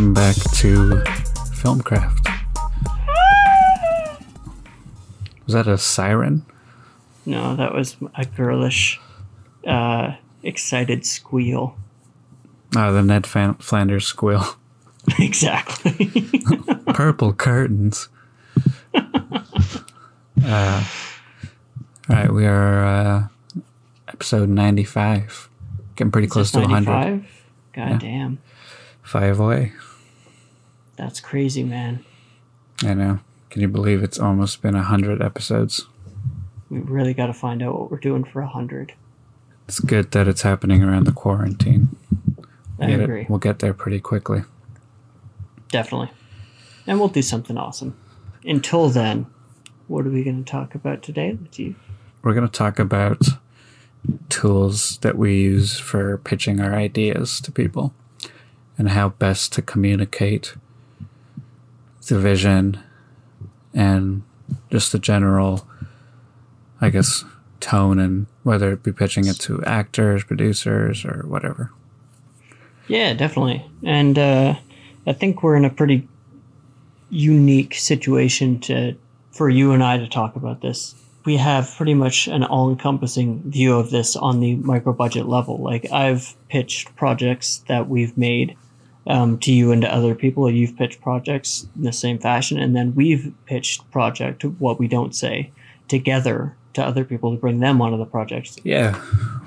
welcome back to Filmcraft. Was that a siren? No, that was a girlish, uh, excited squeal. Ah, the Ned Fan- Flanders squeal. exactly. Purple curtains. uh, all right, we are uh, episode 95. Getting pretty close to 100. 95? God damn. Five away. That's crazy, man. I know. Can you believe it's almost been a 100 episodes? We really got to find out what we're doing for a 100. It's good that it's happening around the quarantine. I Get it- agree. We'll get there pretty quickly. Definitely. And we'll do something awesome. Until then, what are we going to talk about today, Latif? We're going to talk about tools that we use for pitching our ideas to people and how best to communicate the vision and just the general, I guess, tone and whether it be pitching it to actors, producers, or whatever. Yeah, definitely. And uh, I think we're in a pretty unique situation to for you and I to talk about this. We have pretty much an all-encompassing view of this on the micro budget level. Like I've pitched projects that we've made um, to you and to other people. You've pitched projects in the same fashion, and then we've pitched project what we don't say together to other people to bring them onto the project. Yeah,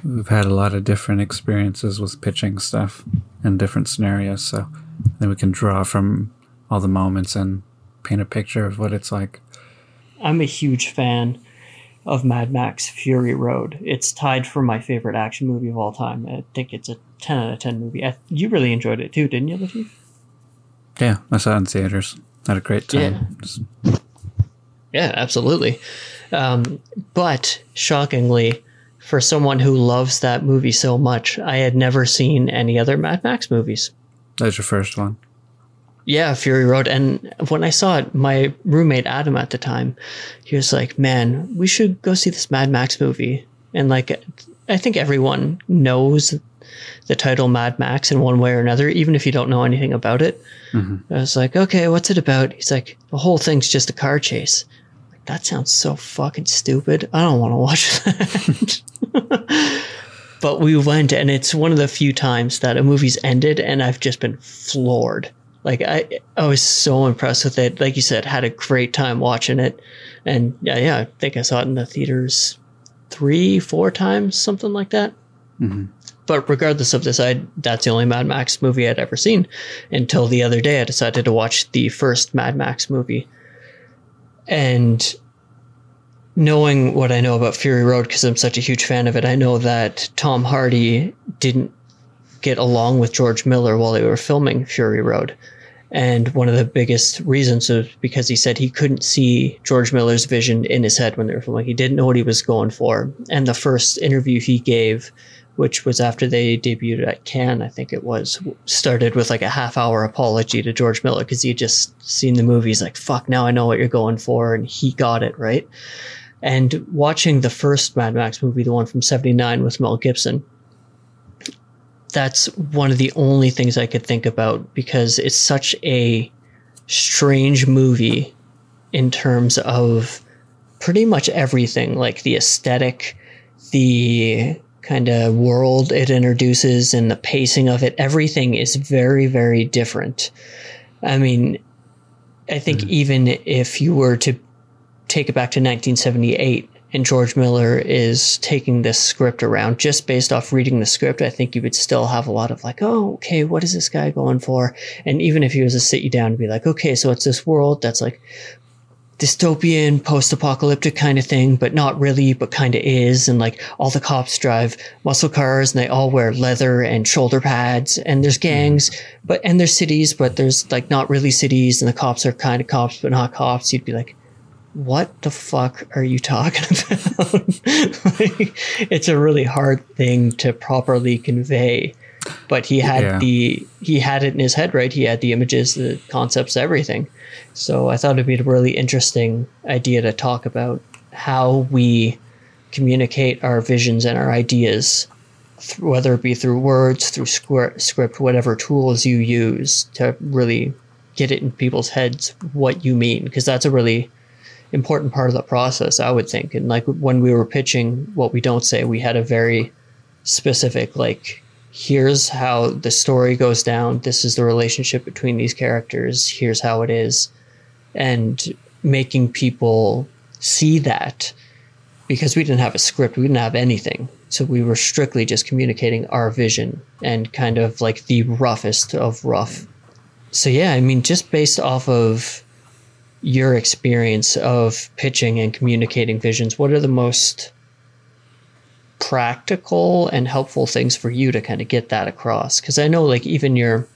we've had a lot of different experiences with pitching stuff in different scenarios, so then we can draw from all the moments and paint a picture of what it's like. I'm a huge fan of Mad Max Fury Road. It's tied for my favorite action movie of all time. I think it's a 10 out of 10 movie. I, you really enjoyed it too, didn't you, Latif? Yeah, I saw it in theaters. Had a great time. Yeah. Yeah, absolutely. Um, but shockingly, for someone who loves that movie so much, I had never seen any other Mad Max movies. That's your first one. Yeah, Fury Road. And when I saw it, my roommate Adam at the time, he was like, "Man, we should go see this Mad Max movie." And like, I think everyone knows the title Mad Max in one way or another, even if you don't know anything about it. Mm-hmm. I was like, "Okay, what's it about?" He's like, "The whole thing's just a car chase." Like, that sounds so fucking stupid. I don't want to watch that. but we went, and it's one of the few times that a movie's ended, and I've just been floored. Like I, I was so impressed with it. Like you said, had a great time watching it, and yeah, yeah, I think I saw it in the theaters three, four times, something like that. Mm-hmm. But regardless of this, I that's the only Mad Max movie I'd ever seen until the other day. I decided to watch the first Mad Max movie, and knowing what I know about Fury Road because I'm such a huge fan of it, I know that Tom Hardy didn't get along with George Miller while they were filming Fury Road. And one of the biggest reasons was because he said he couldn't see George Miller's vision in his head when they were filming. He didn't know what he was going for. And the first interview he gave, which was after they debuted at Cannes, I think it was, started with like a half hour apology to George Miller because he had just seen the movie. He's like, fuck, now I know what you're going for. And he got it, right? And watching the first Mad Max movie, the one from 79 with Mel Gibson, that's one of the only things I could think about because it's such a strange movie in terms of pretty much everything like the aesthetic, the kind of world it introduces, and the pacing of it. Everything is very, very different. I mean, I think hmm. even if you were to take it back to 1978 and George Miller is taking this script around just based off reading the script, I think you would still have a lot of like, oh, okay, what is this guy going for? And even if he was to sit you down and be like, okay, so it's this world that's like dystopian, post apocalyptic kind of thing, but not really, but kind of is. And like all the cops drive muscle cars and they all wear leather and shoulder pads and there's hmm. gangs, but, and there's cities, but there's like not really cities and the cops are kind of cops, but not cops. You'd be like, what the fuck are you talking about? like, it's a really hard thing to properly convey. But he had Yeah. the he had it in his head, right? He had the images, the concepts, everything. So I thought it'd be a really interesting idea to talk about how we communicate our visions and our ideas th- whether it be through words, through script, whatever tools you use to really get it in people's heads what you mean, because that's a really important part of the process, I would think. And like when we were pitching what we don't say, we had a very specific, like, here's how the story goes down. This is the relationship between these characters. Here's how it is. And making people see that because we didn't have a script, we didn't have anything. So we were strictly just communicating our vision and kind of like the roughest of rough. So yeah, I mean, just based off of your experience of pitching and communicating visions, what are the most practical and helpful things for you to kind of get that across? Because I know, like, even your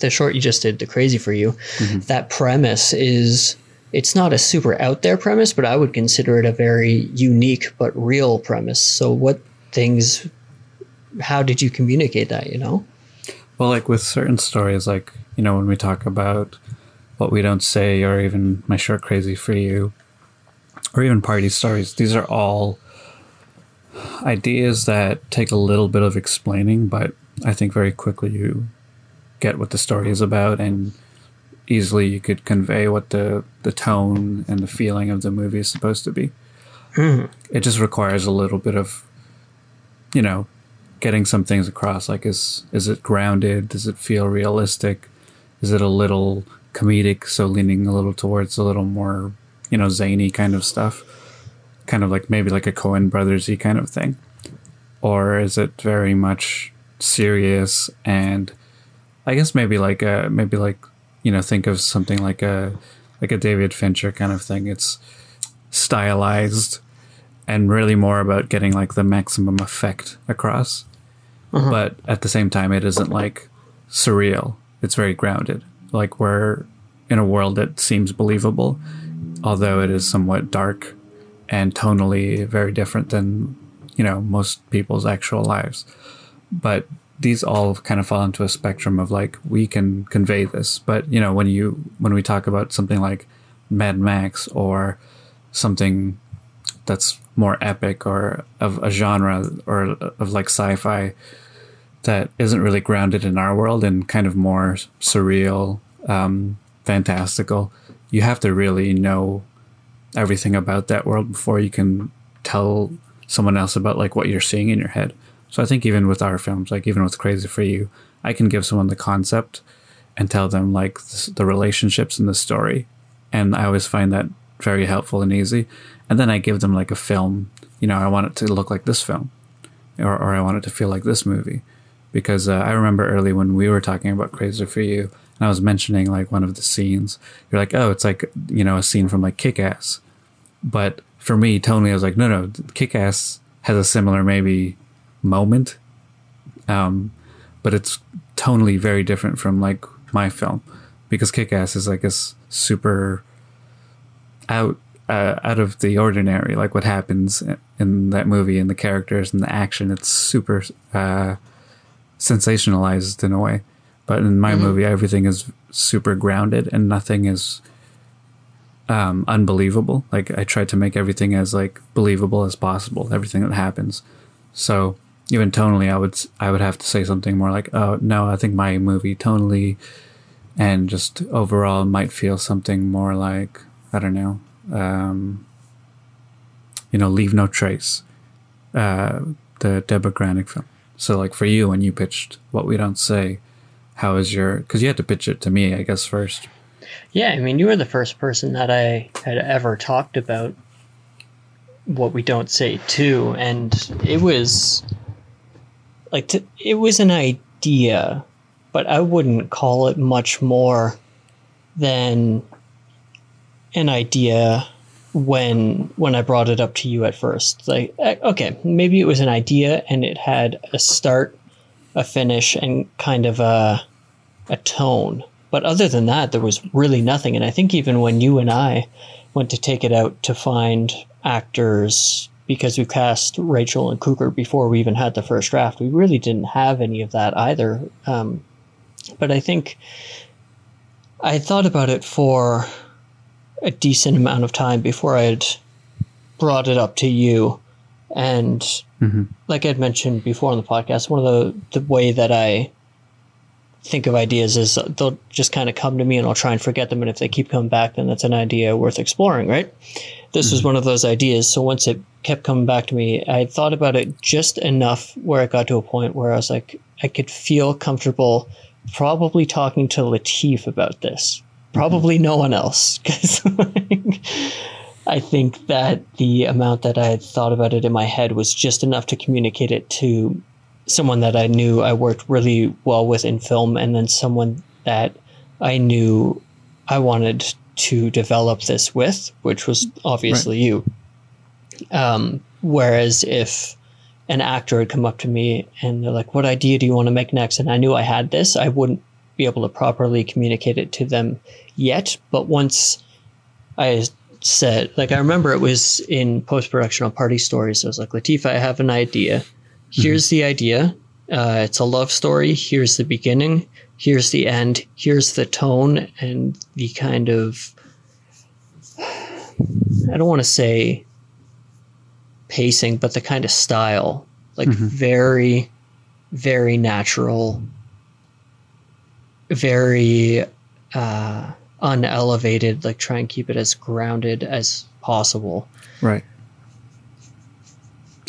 the short you just did, the crazy for you, mm-hmm. that premise is it's not a super out there premise, but I would consider it a very unique but real premise. So, what things, how did you communicate that, you know? Well, like with certain stories, like, you know, when we talk about what we don't say, or even my short crazy for you, or even party stories, these are all ideas that take a little bit of explaining, but I think very quickly you get what the story is about and easily you could convey what the the tone and the feeling of the movie is supposed to be. Mm. It just requires a little bit of, you know, getting some things across. Like, is is it grounded? Does it feel realistic? Is it a little comedic? So leaning a little towards a little more, you know, zany kind of stuff, kind of like maybe like a Coen Brothersy kind of thing, or is it very much serious and I guess maybe like a maybe like you know think of something like a like a David Fincher kind of thing. It's stylized and really more about getting like the maximum effect across. Uh-huh. But at the same time, it isn't like surreal. It's very grounded. Like we're in a world that seems believable, although it is somewhat dark and tonally very different than you know most people's actual lives. But these all kind of fall into a spectrum of like we can convey this but you know when you when we talk about something like mad max or something that's more epic or of a genre or of like sci-fi that isn't really grounded in our world and kind of more surreal um, fantastical you have to really know everything about that world before you can tell someone else about like what you're seeing in your head so I think even with our films, like even with Crazy for You, I can give someone the concept and tell them like the relationships in the story, and I always find that very helpful and easy. And then I give them like a film. You know, I want it to look like this film, or or I want it to feel like this movie, because uh, I remember early when we were talking about Crazy for You, and I was mentioning like one of the scenes. You're like, oh, it's like you know a scene from like Kick Ass, but for me, Tony, I was like, no, no, Kick Ass has a similar maybe moment. Um, but it's tonally very different from like my film because Kick Ass is like a super out uh, out of the ordinary. Like what happens in that movie and the characters and the action, it's super uh, sensationalized in a way. But in my mm-hmm. movie, everything is super grounded and nothing is um, unbelievable. Like I tried to make everything as like believable as possible. Everything that happens. So even tonally, I would I would have to say something more like, "Oh no, I think my movie tonally and just overall might feel something more like I don't know, um, you know, Leave No Trace, uh, the Debra Granik film. So like for you, when you pitched What We Don't Say, how is your? Because you had to pitch it to me, I guess first. Yeah, I mean, you were the first person that I had ever talked about what we don't say to, and it was like to, it was an idea, but I wouldn't call it much more than an idea when when I brought it up to you at first. Like okay, maybe it was an idea and it had a start, a finish and kind of a a tone. But other than that, there was really nothing. And I think even when you and I went to take it out to find actors because we cast Rachel and Cougar before we even had the first draft. We really didn't have any of that either. Um, but I think I thought about it for a decent amount of time before I had brought it up to you. And mm-hmm. like I'd mentioned before on the podcast, one of the the way that I think of ideas is they'll just kind of come to me and I'll try and forget them. And if they keep coming back, then that's an idea worth exploring, right? This was mm-hmm. one of those ideas. So once it kept coming back to me, I thought about it just enough where it got to a point where I was like, I could feel comfortable probably talking to Latif about this. Probably no one else. Because like, I think that the amount that I had thought about it in my head was just enough to communicate it to someone that I knew I worked really well with in film, and then someone that I knew I wanted to develop this with, which was obviously you. Um, whereas if an actor had come up to me and they're like, "What idea do you want to make next?" and I knew I had this, I wouldn't be able to properly communicate it to them yet. But once I said, like, I remember it was in post production on Party Stories. I was like, Latifah, I have an idea. Here's the idea. Uh, it's a love story. Here's the beginning. Here's the end. Here's the tone and the kind of. I don't want to say pacing, but the kind of style. Like, very, very natural, very uh, unelevated. Like, try and keep it as grounded as possible. Right.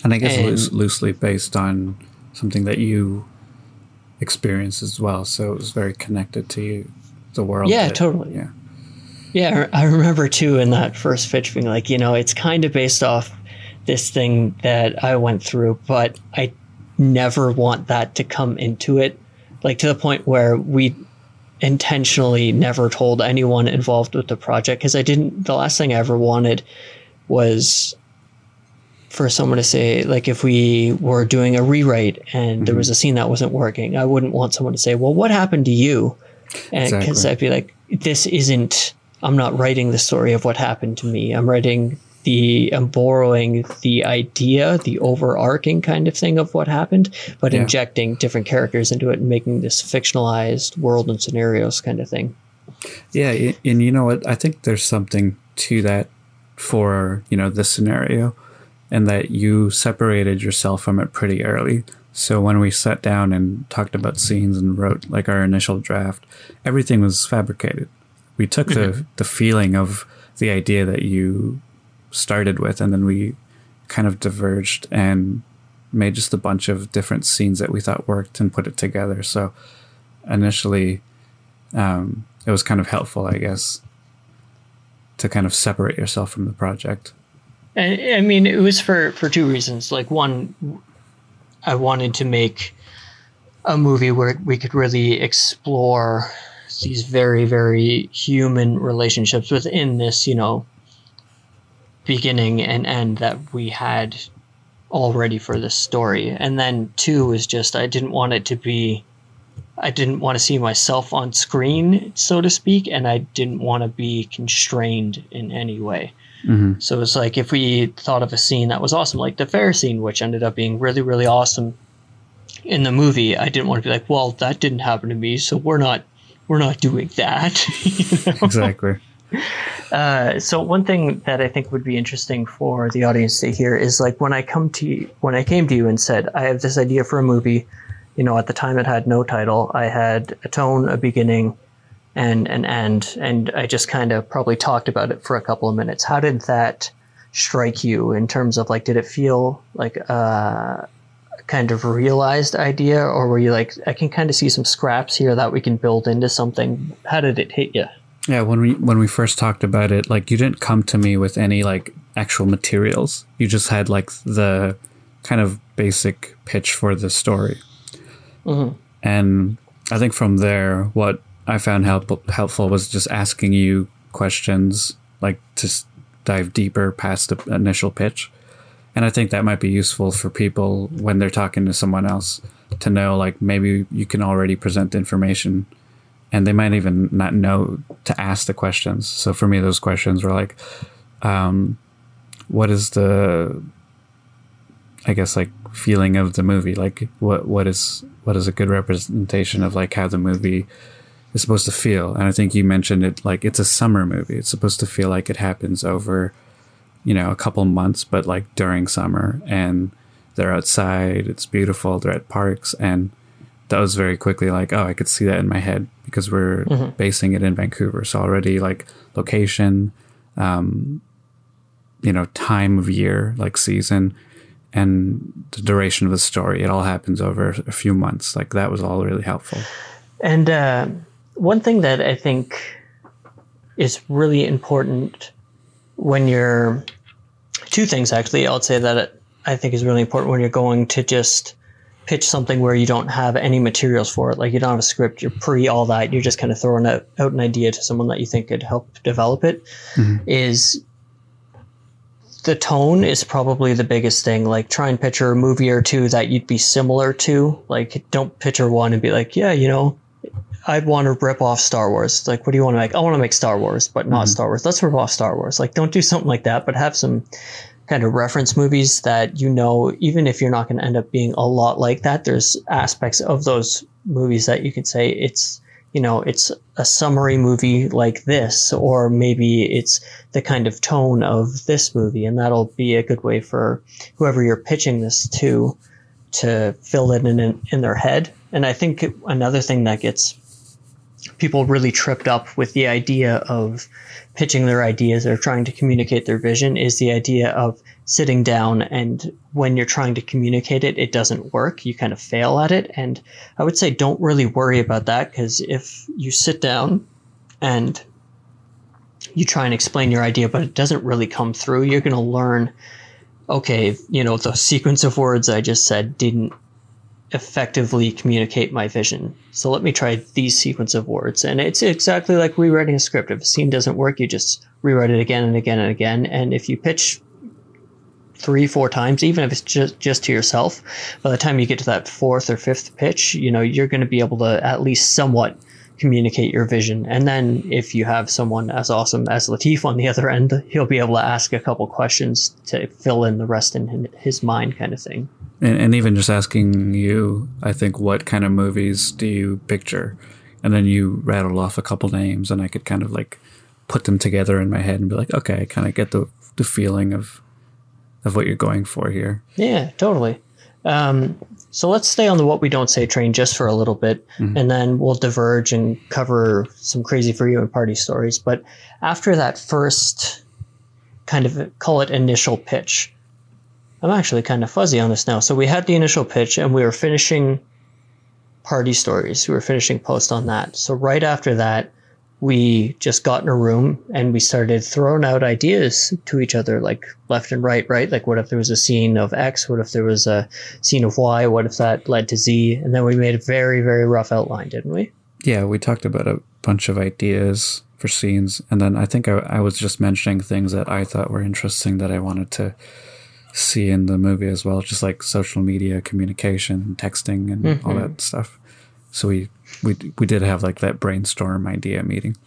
And I guess And- loose, loosely based on something that you experienced as well. So it was very connected to you, the world. Yeah, that- totally. Yeah. Yeah, I remember too in that first pitch being like, you know, it's kind of based off this thing that I went through, but I never want that to come into it. Like to the point where we intentionally never told anyone involved with the project because I didn't, the last thing I ever wanted was for someone to say, like, if we were doing a rewrite and there was mm-hmm. a scene that wasn't working, I wouldn't want someone to say, well, what happened to you? And because Exactly. I'd be like, this isn't, I'm not writing the story of what happened to me. I'm writing the, I'm borrowing the idea, the overarching kind of thing of what happened, but Yeah. injecting different characters into it and making this fictionalized world and scenarios kind of thing. Yeah, and you know what? I think there's something to that for you know this scenario, and that you separated yourself from it pretty early. So when we sat down and talked about scenes and wrote like our initial draft, everything was fabricated. We took the mm-hmm. the feeling of the idea that you started with, and then we kind of diverged and made just a bunch of different scenes that we thought worked and put it together. So initially um, it was kind of helpful, I guess, to kind of separate yourself from the project. I, I mean, it was for for two reasons. Like one, I wanted to make a movie where we could really explore these very very human relationships within this, you know, beginning and end that we had already for this story. And then two is just I didn't want it to be I didn't want to see myself on screen, so to speak, and I didn't want to be constrained in any way. Mm-hmm. So it's like if we thought of a scene that was awesome, like the fair scene, which ended up being really, really awesome in the movie, I didn't want to be like, well, that didn't happen to me, so we're not we're not doing that. you know? Exactly. Uh, so one thing that I think would be interesting for the audience to hear is like when I come to you, when I came to you and said I have this idea for a movie. You know, at the time it had no title. I had a tone, a beginning, and an end, and I just kind of probably talked about it for a couple of minutes. How did that strike you in terms of like, did it feel like a kind of realized idea, or were you like, I can kind of see some scraps here that we can build into something? How did it hit you? Yeah, when we when we first talked about it, like you didn't come to me with any like actual materials. You just had like the kind of basic pitch for the story. Mm-hmm. And I think from there, what I found help, helpful was just asking you questions, like to s- dive deeper past the initial pitch. And I think that might be useful for people when they're talking to someone else to know, like, maybe you can already present the information and they might even not know to ask the questions. So for me, those questions were like, um, what is the, I guess like feeling of the movie? Like what, what is, what is a good representation of like how the movie is supposed to feel? And I think you mentioned it like it's a summer movie. It's supposed to feel like it happens over you know, a couple months, but like during summer and they're outside, it's beautiful, they're at parks and that was very quickly like, oh, I could see that in my head because we're mm-hmm. basing it in Vancouver. So already like location, um, you know, time of year, like season, and the duration of the story. It all happens over a few months. Like that was all really helpful. And uh, one thing that I think is really important when you're two things actually. I'll say that I think is really important when you're going to just pitch something where you don't have any materials for it, like you don't have a script, you're pre all that, you're just kind of throwing out, out an idea to someone that you think could help develop it. Mm-hmm. Is the tone is probably the biggest thing. Like try and picture a movie or two that you'd be similar to. Like don't picture one and be like, yeah, you know, I'd want to rip off Star Wars. Like, what do you want to make? I want to make Star Wars, but not mm-hmm. Star Wars. Let's rip off Star Wars. Like, don't do something like that, but have some kind of reference movies that you know, even if you're not going to end up being a lot like that, there's aspects of those movies that you could say it's, you know, it's a summary movie like this, or maybe it's the kind of tone of this movie. And that'll be a good way for whoever you're pitching this to to fill it in, in, in their head. And I think another thing that gets people really tripped up with the idea of pitching their ideas or trying to communicate their vision is the idea of sitting down and when you're trying to communicate it, it doesn't work. You kind of fail at it. And I would say don't really worry about that because if you sit down and you try and explain your idea, but it doesn't really come through, you're going to learn, okay, you know, the sequence of words I just said didn't effectively communicate my vision. So let me try these sequence of words. And it's exactly like rewriting a script. If a scene doesn't work, you just rewrite it again and again and again. And if you pitch three, four times, even if it's just, just to yourself, by the time you get to that fourth or fifth pitch, you know, you're going to be able to at least somewhat communicate your vision. And then if you have someone as awesome as Latif on the other end, he'll be able to ask a couple questions to fill in the rest in his mind kind of thing and, and even just asking you, I think, what kind of movies do you picture? And then you rattled off a couple names, and I could kind of like put them together in my head and be like, okay, I kind of get the the feeling of of what you're going for here. Yeah, totally. Um, so let's stay on the what we don't say train just for a little bit, mm-hmm. and then we'll diverge and cover some crazy for you and party stories. But after that first kind of call it initial pitch, I'm actually kind of fuzzy on this now. So we had the initial pitch and we were finishing party stories. We were finishing post on that. So right after that, we just got in a room and we started throwing out ideas to each other, like left and right, right? Like, what if there was a scene of X? What if there was a scene of Y? What if that led to Z? And then we made a very, very rough outline, didn't we? Yeah, we talked about a bunch of ideas for scenes. And then I think I, I was just mentioning things that I thought were interesting that I wanted to see in the movie as well, just like social media communication, texting, and mm-hmm. all that stuff. So we we we did have like that brainstorm idea meeting.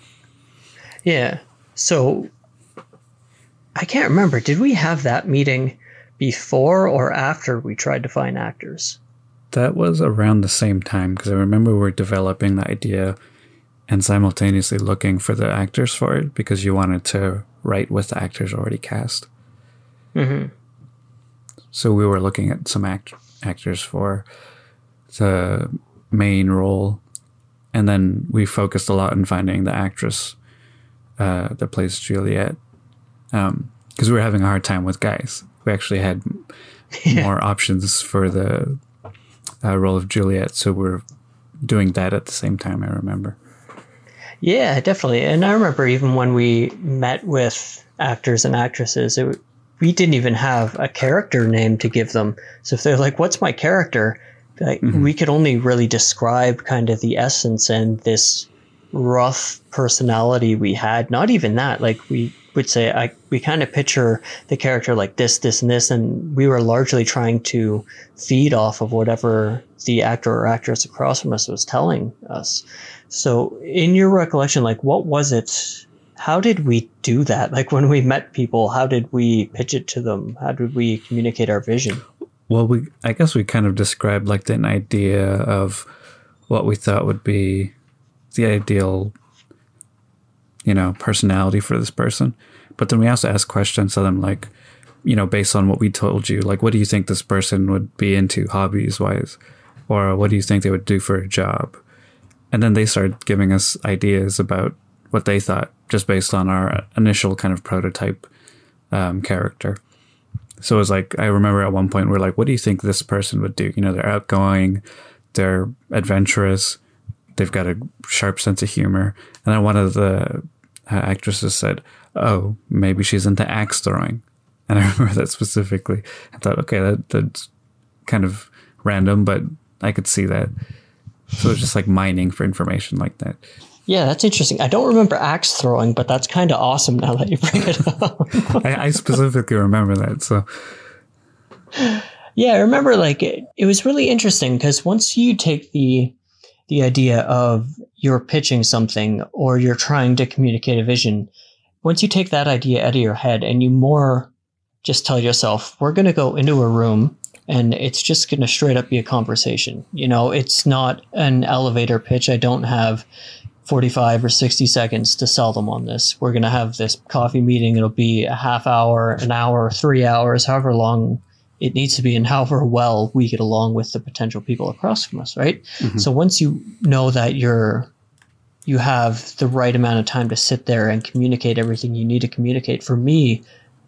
Yeah. So I can't remember. Did we have that meeting before or after we tried to find actors? That was around the same time because I remember we are developing the idea and simultaneously looking for the actors for it because you wanted to write with the actors already cast. Mm-hmm. So we were looking at some act- actors for the main role, and then we focused a lot on finding the actress uh, that plays Juliet, because um, we were having a hard time with guys. We actually had yeah. more options for the uh, role of Juliet, so we're doing that at the same time. I remember. Yeah, definitely, and I remember even when we met with actors and actresses, it we didn't even have a character name to give them. So if they're like, "What's my character?" Like, mm-hmm. we could only really describe kind of the essence and this rough personality we had. Not even that. Like we would say, I we kind of picture the character like this, this, and this, and we were largely trying to feed off of whatever the actor or actress across from us was telling us. So, in your recollection, like what was it how did we do that? Like when we met people, how did we pitch it to them? How did we communicate our vision? Well, we I guess we kind of described like an idea of what we thought would be the ideal, you know, personality for this person. But then we also ask questions to them like, you know, based on what we told you, like, what do you think this person would be into hobbies wise? Or what do you think they would do for a job? And then they started giving us ideas about what they thought just based on our initial kind of prototype um, character. So it was like, I remember at one point we are like, what do you think this person would do? You know, they're outgoing, they're adventurous, they've got a sharp sense of humor. And then one of the uh, actresses said, oh, maybe she's into axe throwing. And I remember that specifically. I thought, okay, that, that's kind of random, but I could see that. So it's just like mining for information like that. Yeah, that's interesting. I don't remember axe throwing, but that's kind of awesome now that you bring it up. I, I, specifically remember that. So, yeah, I remember like it, it was really interesting because once you take the the idea of you're pitching something or you're trying to communicate a vision, once you take that idea out of your head and you more just tell yourself, we're going to go into a room and it's just going to straight up be a conversation. You know, it's not an elevator pitch. I don't have 45 or 60 seconds to sell them on this. We're going to have this coffee meeting. It'll be a half hour, an hour, three hours, however long it needs to be, and however well we get along with the potential people across from us, right? Mm-hmm. So once you know that you're you have the right amount of time to sit there and communicate everything you need to communicate. For me,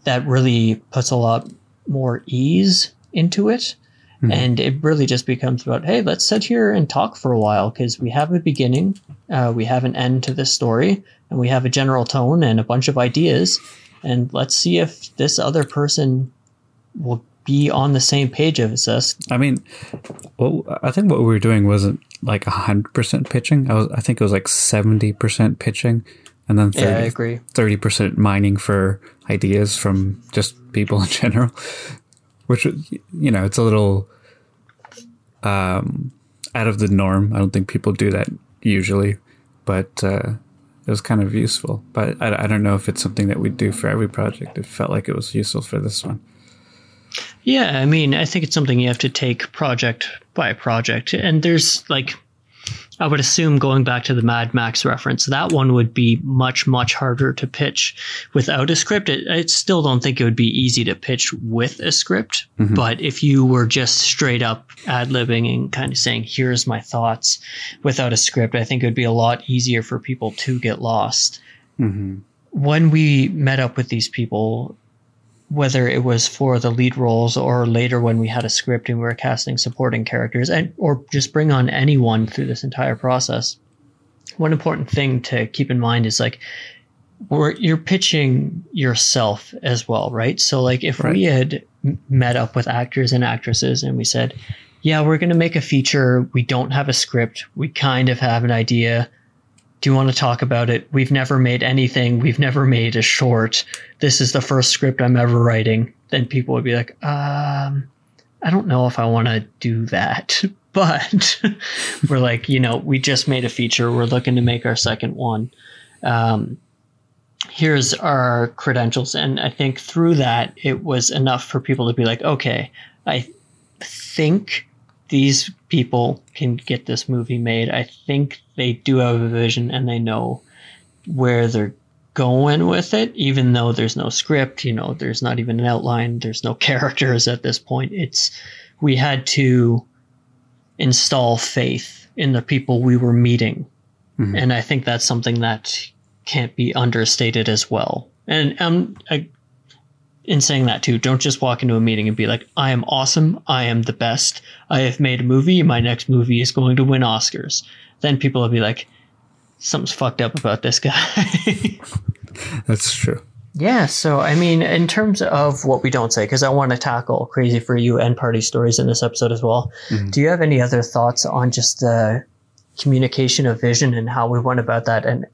that really puts a lot more ease into it Mm-hmm. And it really just becomes about, hey, let's sit here and talk for a while because we have a beginning, uh, we have an end to this story, and we have a general tone and a bunch of ideas. And let's see if this other person will be on the same page as us. I mean, well, I think what we were doing wasn't like hundred percent pitching. I was, I think it was like seventy percent pitching, and then 30, yeah, I agree. Thirty percent mining for ideas from just people in general which you know it's a little um, out of the norm. I don't think people do that usually, but uh, it was kind of useful. But I, I don't know if it's something that we do for every project. It felt like it was useful for this one. Yeah, I mean, I think it's something you have to take project by project, and there's like I would assume going back to the Mad Max reference, that one would be much, much harder to pitch without a script. It, I still don't think it would be easy to pitch with a script, mm-hmm. but if you were just straight up ad libbing and kind of saying, here's my thoughts without a script, I think it would be a lot easier for people to get lost. Mm-hmm. When we met up with these people, whether it was for the lead roles or later when we had a script and we were casting supporting characters and or just bring on anyone through this entire process one important thing to keep in mind is like you're pitching yourself as well right? So like if right. we had met up with actors and actresses and we said yeah we're going to make a feature. We don't have a script. We kind of have an idea do you want to talk about it? We've never made anything. We've never made a short. This is the first script I'm ever writing. Then people would be like, um, I don't know if I want to do that. But we're like, you know, we just made a feature. We're looking to make our second one. Um, here's our credentials. And I think through that, it was enough for people to be like, okay, I think these people can get this movie made. I think they do have a vision and they know where they're going with it, even though there's no script, you know, there's not even an outline, there's no characters at this point. It's we had to install faith in the people we were meeting. Mm-hmm. And I think that's something that can't be understated as well. And um, I, in saying that too, don't just walk into a meeting and be like, I am awesome. I am the best. I have made a movie. My next movie is going to win Oscars. Then people will be like, something's fucked up about this guy. That's true. Yeah. So, I mean, in terms of what we don't say, because I want to tackle Crazy for You and party stories in this episode as well. Mm-hmm. Do you have any other thoughts on just the communication of vision and how we went about that and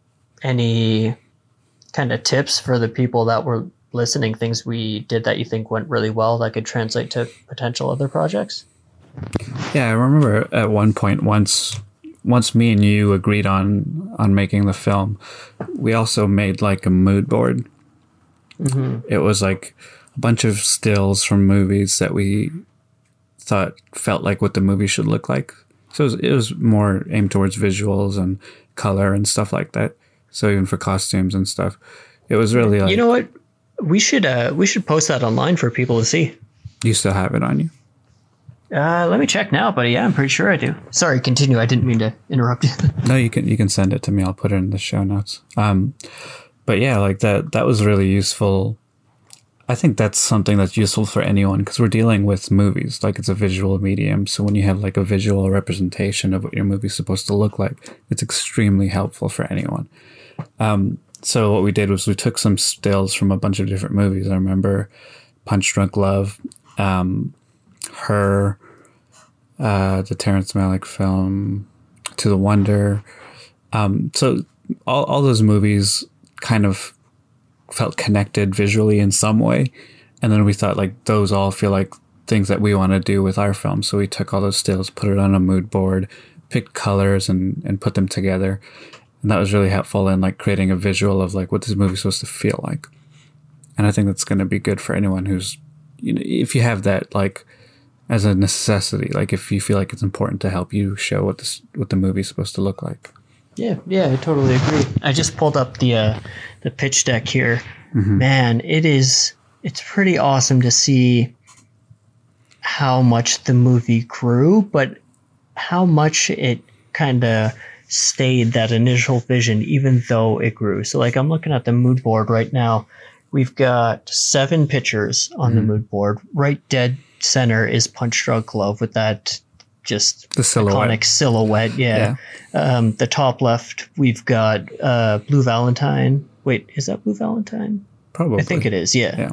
any kind of tips for the people that were listening things we did that you think went really well that could translate to potential other projects? Yeah, I remember at one point once once me and you agreed on on making the film, we also made like a mood board. Mm-hmm. It was like a bunch of stills from movies that we thought felt like what the movie should look like. So it was, it was more aimed towards visuals and color and stuff like that. So even for costumes and stuff, it was really like you know what We should uh we should post that online for people to see. You still have it on you? Uh, let me check now, buddy. Yeah, I'm pretty sure I do. Sorry, continue. I didn't mean to interrupt you. No, you can you can send it to me. I'll put it in the show notes. Um, but yeah, like that that was really useful. I think that's something that's useful for anyone because we're dealing with movies. Like it's a visual medium, so when you have like a visual representation of what your movie's supposed to look like, it's extremely helpful for anyone. Um, so what we did was we took some stills from a bunch of different movies. I remember Punch Drunk Love, um, Her, uh, the Terrence Malick film, To the Wonder. Um, so all, all those movies kind of felt connected visually in some way. And then we thought like those all feel like things that we want to do with our film. So we took all those stills, put it on a mood board, picked colors and, and put them together. And that was really helpful in like creating a visual of like what this movie's supposed to feel like. And I think that's going to be good for anyone who's, you know, if you have that like as a necessity, like if you feel like it's important to help you show what this, what the movie's supposed to look like. Yeah, yeah, I totally agree. I just pulled up the uh, the pitch deck here. Man, it is it's pretty awesome to see how much the movie grew, but how much it kind of stayed that initial vision, even though it grew. So, like, I'm looking at the mood board right now. We've got seven pictures on the mood board. Right dead center is Punch Drunk Love with that just The silhouette. iconic silhouette. Yeah. Um, the top left, we've got uh, Blue Valentine. Wait, is that Blue Valentine? Probably. I think it is. Yeah. Yeah.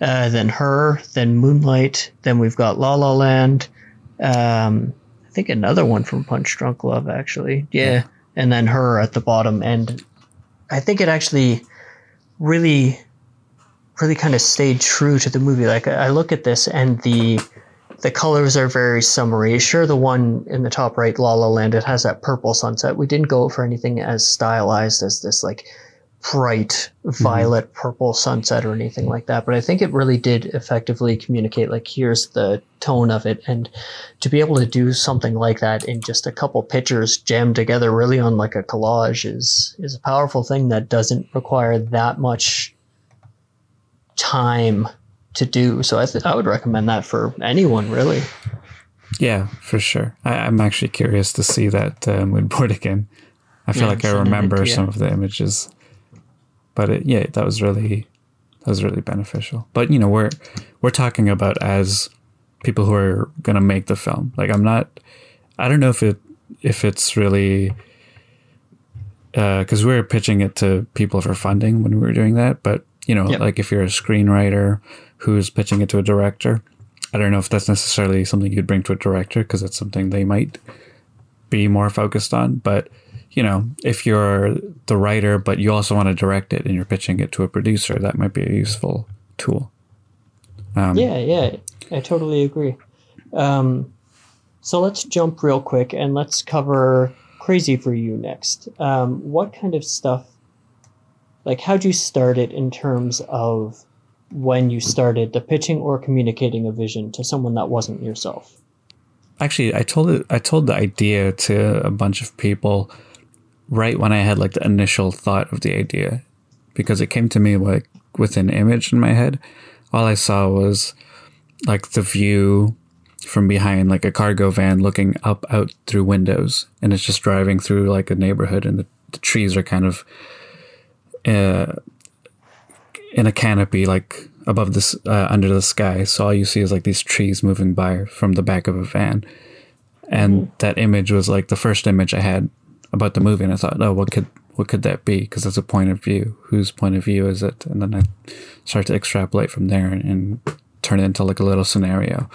Uh, then her, then Moonlight, then we've got La La Land. Um, think another one from Punch Drunk Love, actually. Yeah. And then her at the bottom. And I think it actually really, really kind of stayed true to the movie. Like, I I look at this and the. The colors are very summery. Sure, the one in the top right, La La Land, it has that purple sunset. We didn't go for anything as stylized as this, like bright violet purple sunset or anything like that but i think it really did effectively communicate like here's the tone of it. And to be able to do something like that in just a couple pictures jammed together really on like a collage is is a powerful thing that doesn't require that much time to do. So i th- i would recommend that for anyone really. Yeah, for sure. I, I'm actually curious to see that uh, mood board again. I feel Yeah, like I remember some of the images, but it, yeah, that was really that was really beneficial. But you know, we're we're talking about as people who are gonna make the film. Like I'm not. I don't know if it if it's really uh, because we were pitching it to people for funding when we were doing that. But you know, Yep. like if you're a screenwriter who's pitching it to a director, I don't know if that's necessarily something you'd bring to a director because it's something they might be more focused on. But you know, if you're the writer but you also want to direct it and you're pitching it to a producer, that might be a useful tool. Um, Yeah, yeah, I totally agree. Um, so let's jump real quick and let's cover Crazy for You next. Um, what kind of stuff, like, how'd you start it in terms of when you started the pitching or communicating a vision to someone that wasn't yourself? actually i told it i told the idea to a bunch of people right when i had like the initial thought of the idea because it came to me like with an image in my head. All i saw was like the view from behind like a cargo van looking up out through windows and it's just driving through like a neighborhood and the, the trees are kind of uh, in a canopy like above this uh, under the sky. So all you see is like these trees moving by from the back of a van. And that image was like the first image i had about the movie and i thought oh what could what could that be because that's a point of view whose point of view is it and then i start to extrapolate from there and, and turn it into like a little scenario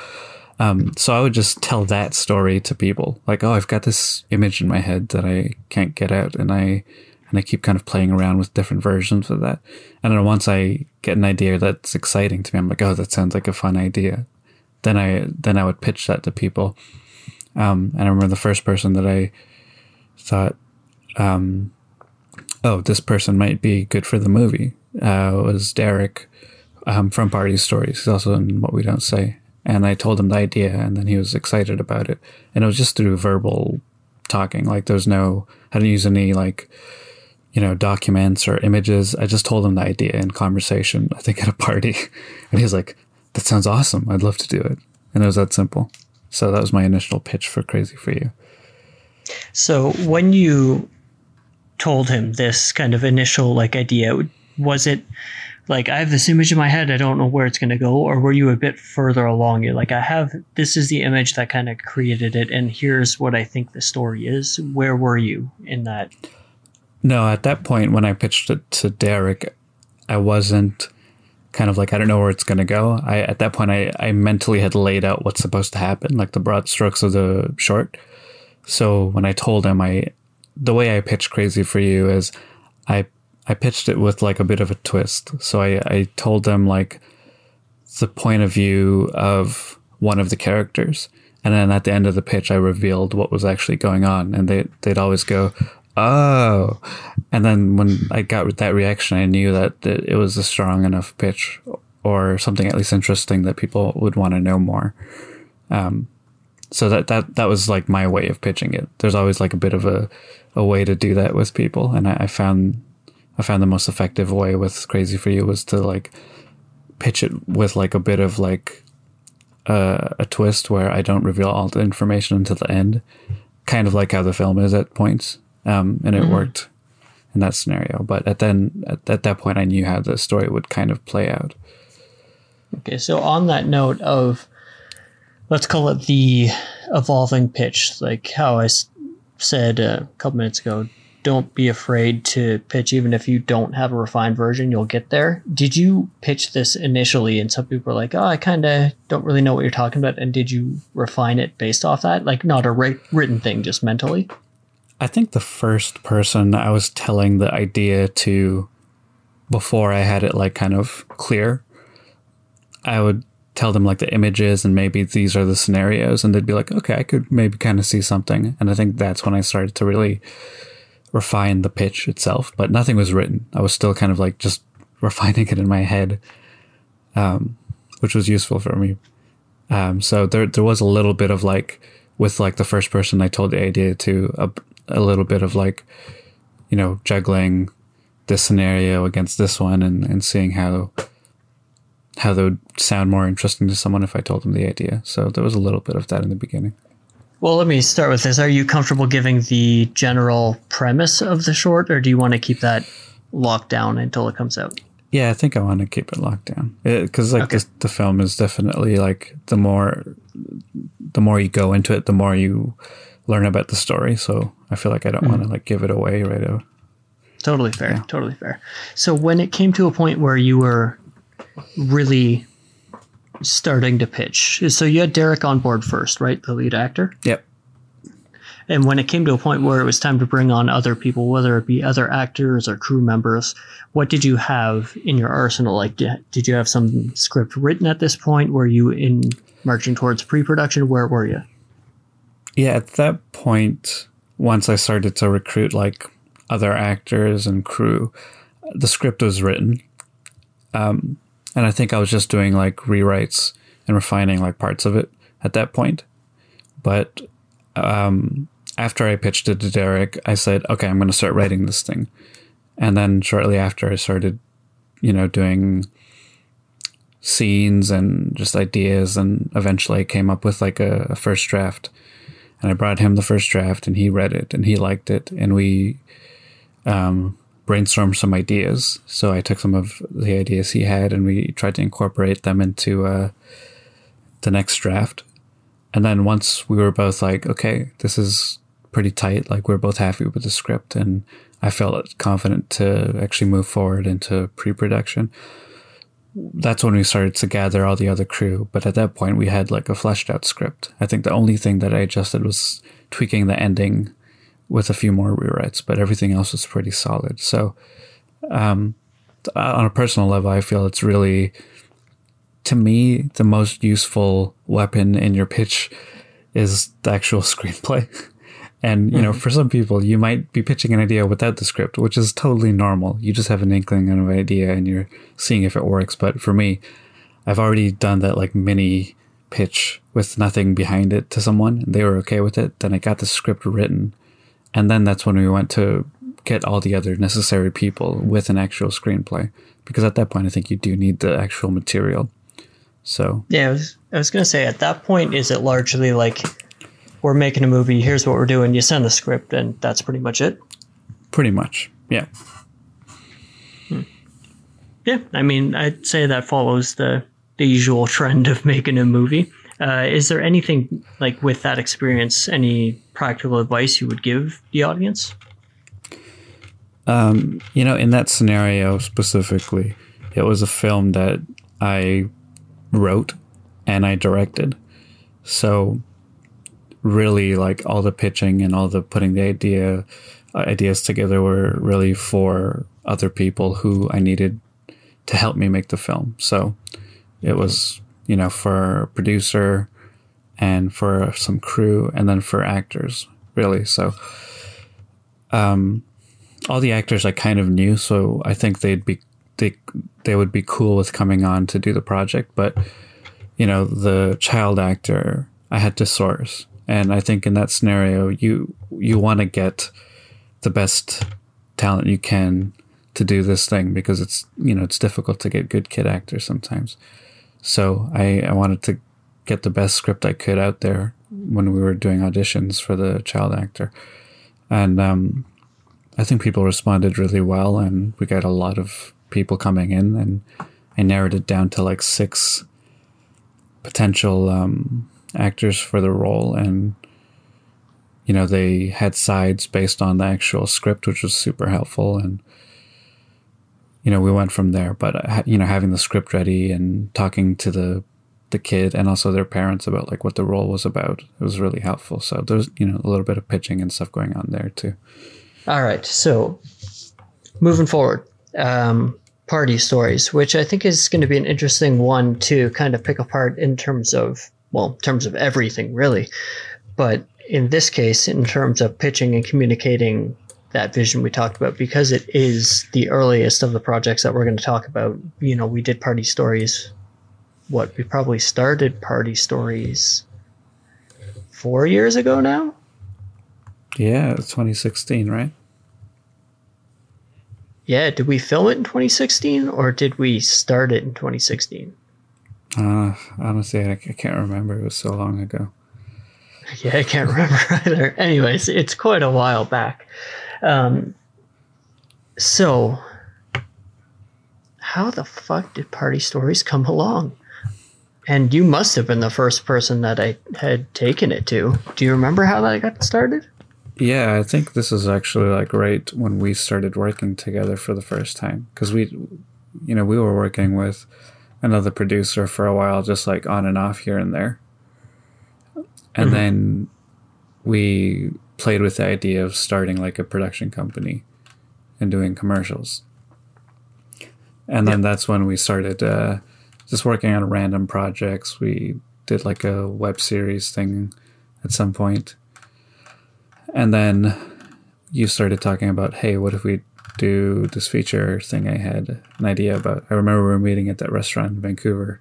um, so i would just tell that story to people like oh i've got this image in my head that i can't get out and i and I keep kind of playing around with different versions of that. And then once I get an idea that's exciting to me, I'm like, oh, that sounds like a fun idea. Then I then I would pitch that to people. Um, and I remember the first person that I thought, um, oh, this person might be good for the movie uh, was Derek um, from Party Stories. He's also in What We Don't Say. And I told him the idea, and then he was excited about it. And it was just through verbal talking. Like, there's no, I didn't use any like you know, documents or images. I just told him the idea in conversation, I think at a party. And he's like, that sounds awesome. I'd love to do it. And it was that simple. So that was my initial pitch for Crazy for You. So when you told him this kind of initial like idea, was it like I have this image in my head, I don't know where it's going to go, or were you a bit further along? You're like, I have this is the image that kind of created it, and here's what I think the story is. Where were you in that? No, at that point when I pitched it to Derek, I wasn't kind of like I don't know where it's going to go. I at that point I I mentally had laid out what's supposed to happen, like the broad strokes of the short. So when I told him I the way I pitched Crazy for You is I I pitched it with like a bit of a twist. So I, I told them like the point of view of one of the characters. And then at the end of the pitch, I revealed what was actually going on. And they, they'd always go, Oh. And then when I got that reaction, I knew that it was a strong enough pitch or something at least interesting that people would want to know more. Um, so that, that, that was like my way of pitching it. There's always like a bit of a, a way to do that with people. And I, I found I found the most effective way with Crazy for You was to like pitch it with like a bit of like uh, a twist where I don't reveal all the information until the end, kind of like how the film is at points. Um, and it mm-hmm. worked in that scenario. But at then at, at that point, I knew how the story would kind of play out. Okay, so on that note of let's call it the evolving pitch, like how I said a couple minutes ago, don't be afraid to pitch. Even if you don't have a refined version you'll get there. Did you pitch this initially and some people were like oh i kind of don't really know what you're talking about. And did you refine it based off that? Like not a write- written thing just mentally? I think the first person i was telling the idea to before i had it like kind of clear i would tell them like the images and maybe these are the scenarios and they'd be like okay i could maybe kind of see something and i think that's when i started to really refine the pitch itself, but nothing was written. I was still kind of like just refining it in my head, um, which was useful for me. Um, so there, there was a little bit of like, with like the first person I told the idea to, a, a little bit of like, you know, juggling this scenario against this one and, and seeing how, how they would sound more interesting to someone if I told them the idea. So there was a little bit of that in the beginning. Well, let me start with this. Are you comfortable giving the general premise of the short, or do you want to keep that locked down until it comes out? Yeah, I think I want to keep it locked down because like okay. this, the film is definitely like the more the more you go into it, the more you learn about the story. So I feel like I don't mm-hmm. want to like give it away right away. Totally fair. Yeah. Totally fair. So when it came to a point where you were really starting to pitch. So you had Derek on board first, right? The lead actor? Yep. And when it came to a point where it was time to bring on other people, whether it be other actors or crew members, what did you have in your arsenal? Like, did you have some script written at this point? Were you in marching towards pre-production? Where were you? Yeah, at that point, once I started to recruit like other actors and crew, the script was written. Um, and I think I was just doing like rewrites and refining like parts of it at that point. But um, after I pitched it to Derek, I said, okay, I'm going to start writing this thing. And then shortly after, I started, you know, doing scenes and just ideas. And eventually I came up with like a, a first draft. And I brought him the first draft and he read it and he liked it. And we um, brainstorm some ideas. So I took some of the ideas he had and we tried to incorporate them into uh, the next draft. And then once we were both like, okay, this is pretty tight, like we're both happy with the script, and I felt confident to actually move forward into pre production. That's when we started to gather all the other crew. But at that point, we had like a fleshed out script. I think the only thing that I adjusted was tweaking the ending with a few more rewrites, but everything else was pretty solid. So, um, on a personal level, I feel it's really, to me, the most useful weapon in your pitch is the actual screenplay. And, you mm-hmm. know, for some people, you might be pitching an idea without the script, which is totally normal. You just have an inkling of an idea and you're seeing if it works. But for me, I've already done that like mini pitch with nothing behind it to someone and they were okay with it. Then I got the script written and then that's when we went to get all the other necessary people with an actual screenplay because at that point I think you do need the actual material. So yeah, I was, I was gonna say at that point is it largely like we're making a movie, here's what we're doing, you send the script and that's pretty much it. Pretty much, yeah. Hmm. Yeah, I mean I'd say that follows the the usual trend of making a movie. Uh, is there anything like with that experience, any practical advice you would give the audience? Um, you know, in that scenario specifically, it was a film that I wrote and I directed. So really like all the pitching and all the putting the idea ideas together were really for other people who I needed to help me make the film. So it was, you know, for producer and for some crew and then for actors, really. So um all the actors I kind of knew, so I think they'd be they they would be cool with coming on to do the project, but you know, the child actor I had to source. And I think in that scenario you you want to get the best talent you can to do this thing because it's you know, it's difficult to get good kid actors sometimes. So I, I wanted to get the best script I could out there when we were doing auditions for the child actor. And um, I think people responded really well, and we got a lot of people coming in, and I narrowed it down to like six potential um, actors for the role, and you know they had sides based on the actual script, which was super helpful, and you know we went from there. But uh, you know having the script ready and talking to the the kid and also their parents about like what the role was about it was really helpful. So there's you know a little bit of pitching and stuff going on there too. All right. So moving forward, um, party stories, which I think is going to be an interesting one to kind of pick apart in terms of, well, in terms of everything really. But in this case, in terms of pitching and communicating that vision we talked about, because it is the earliest of the projects that we're going to talk about, you know, we did party stories. What we probably started party stories four years ago now. Yeah, 2016, right? Yeah, did we film it in 2016 or did we start it in 2016? Uh, honestly, I, I can't remember. It was so long ago. Yeah, I can't remember either. Anyways, it's quite a while back. Um, so, how the fuck did Party Stories come along? And you must have been the first person that I had taken it to. Do you remember how that got started? Yeah, I think this is actually like right when we started working together for the first time because we, you know, we were working with another producer for a while, just like on and off here and there. And mm-hmm. then we played with the idea of starting like a production company and doing commercials. And then that's when we started uh, just working on random projects. We did like a web series thing at some point. point and then you started talking about, hey, what if we do this feature thing I had an idea about? I remember we were meeting at that restaurant in Vancouver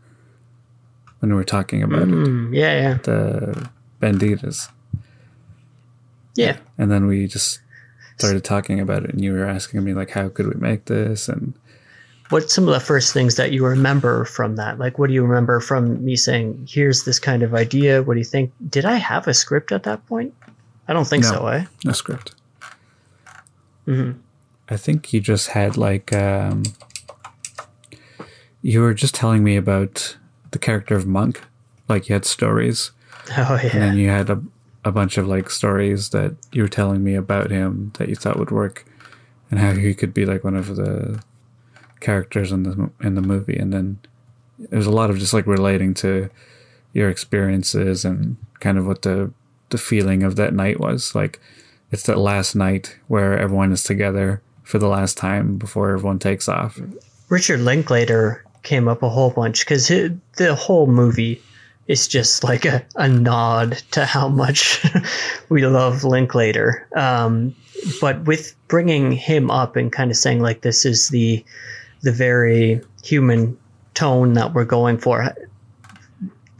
when we were talking about mm, it. Yeah, yeah. The Banditas. Yeah. And then we just started talking about it and you were asking me like how could we make this and what's some of the first things that you remember from that like what do you remember from me saying here's this kind of idea what do you think did i have a script at that point I don't think no, so, eh? No script. Mm-hmm. I think you just had like um, you were just telling me about the character of Monk. Like you had stories. Oh yeah. And then you had a a bunch of like stories that you were telling me about him that you thought would work, and how he could be like one of the characters in the in the movie. And then there's a lot of just like relating to your experiences and kind of what the the feeling of that night was. Like it's that last night where everyone is together for the last time before everyone takes off. Richard Linklater came up a whole bunch because the whole movie is just like a, a nod to how much we love Linklater. Um, but with bringing him up and kind of saying like this is the the very human tone that we're going for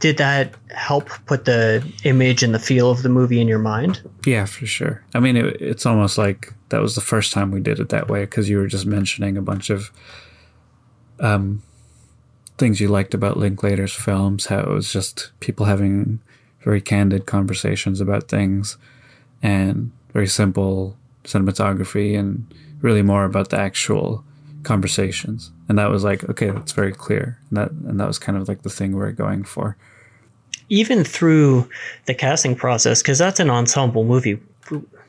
did that help put the image and the feel of the movie in your mind? Yeah, for sure. I mean, it, it's almost like that was the first time we did it that way because you were just mentioning a bunch of um, things you liked about Linklater's films, how it was just people having very candid conversations about things and very simple cinematography and really more about the actual conversations. And that was like, okay, that's very clear. And that and that was kind of like the thing we we're going for. Even through the casting process, because that's an ensemble movie.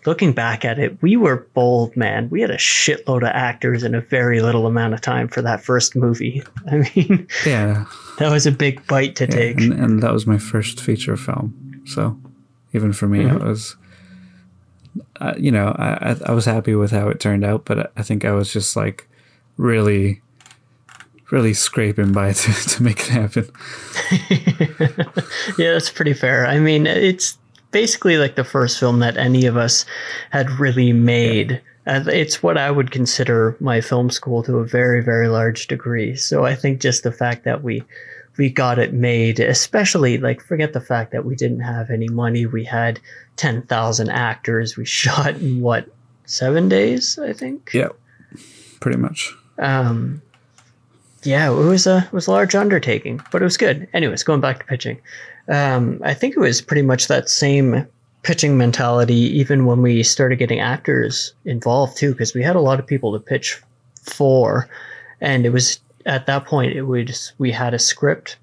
Looking back at it, we were bold, man. We had a shitload of actors in a very little amount of time for that first movie. I mean, yeah, that was a big bite to yeah, take. And, and, that was my first feature film. So even for me, mm-hmm. it was, uh, you know, I, I was happy with how it turned out, but I think I was just like really really scraping by to, to make it happen. yeah, that's pretty fair. I mean, it's basically like the first film that any of us had really made. Uh, it's what I would consider my film school to a very, very large degree. So I think just the fact that we we got it made, especially like forget the fact that we didn't have any money. We had ten thousand actors. We shot in what seven days, I think. Yeah, pretty much. Um, yeah, it was a it was a large undertaking, but it was good. Anyways, going back to pitching, um, I think it was pretty much that same pitching mentality even when we started getting actors involved too, because we had a lot of people to pitch for, and it was at that point it was we had a script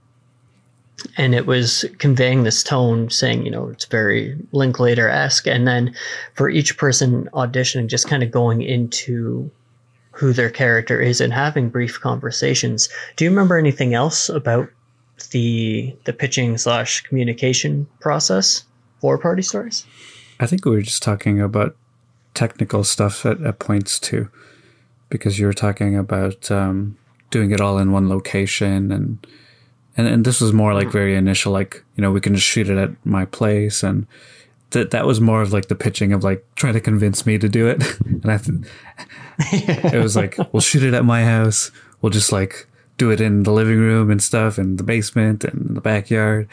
and it was conveying this tone saying you know it's very linklater-esque and then for each person auditioning just kind of going into who their character is and having brief conversations. Do you remember anything else about the the pitching slash communication process for party stories? I think we were just talking about technical stuff at, at points too, because you were talking about um, doing it all in one location and. And, and this was more like very initial, like, you know, we can just shoot it at my place and, that that was more of like the pitching of like trying to convince me to do it. and I, th- it was like, we'll shoot it at my house. We'll just like do it in the living room and stuff and the basement and the backyard.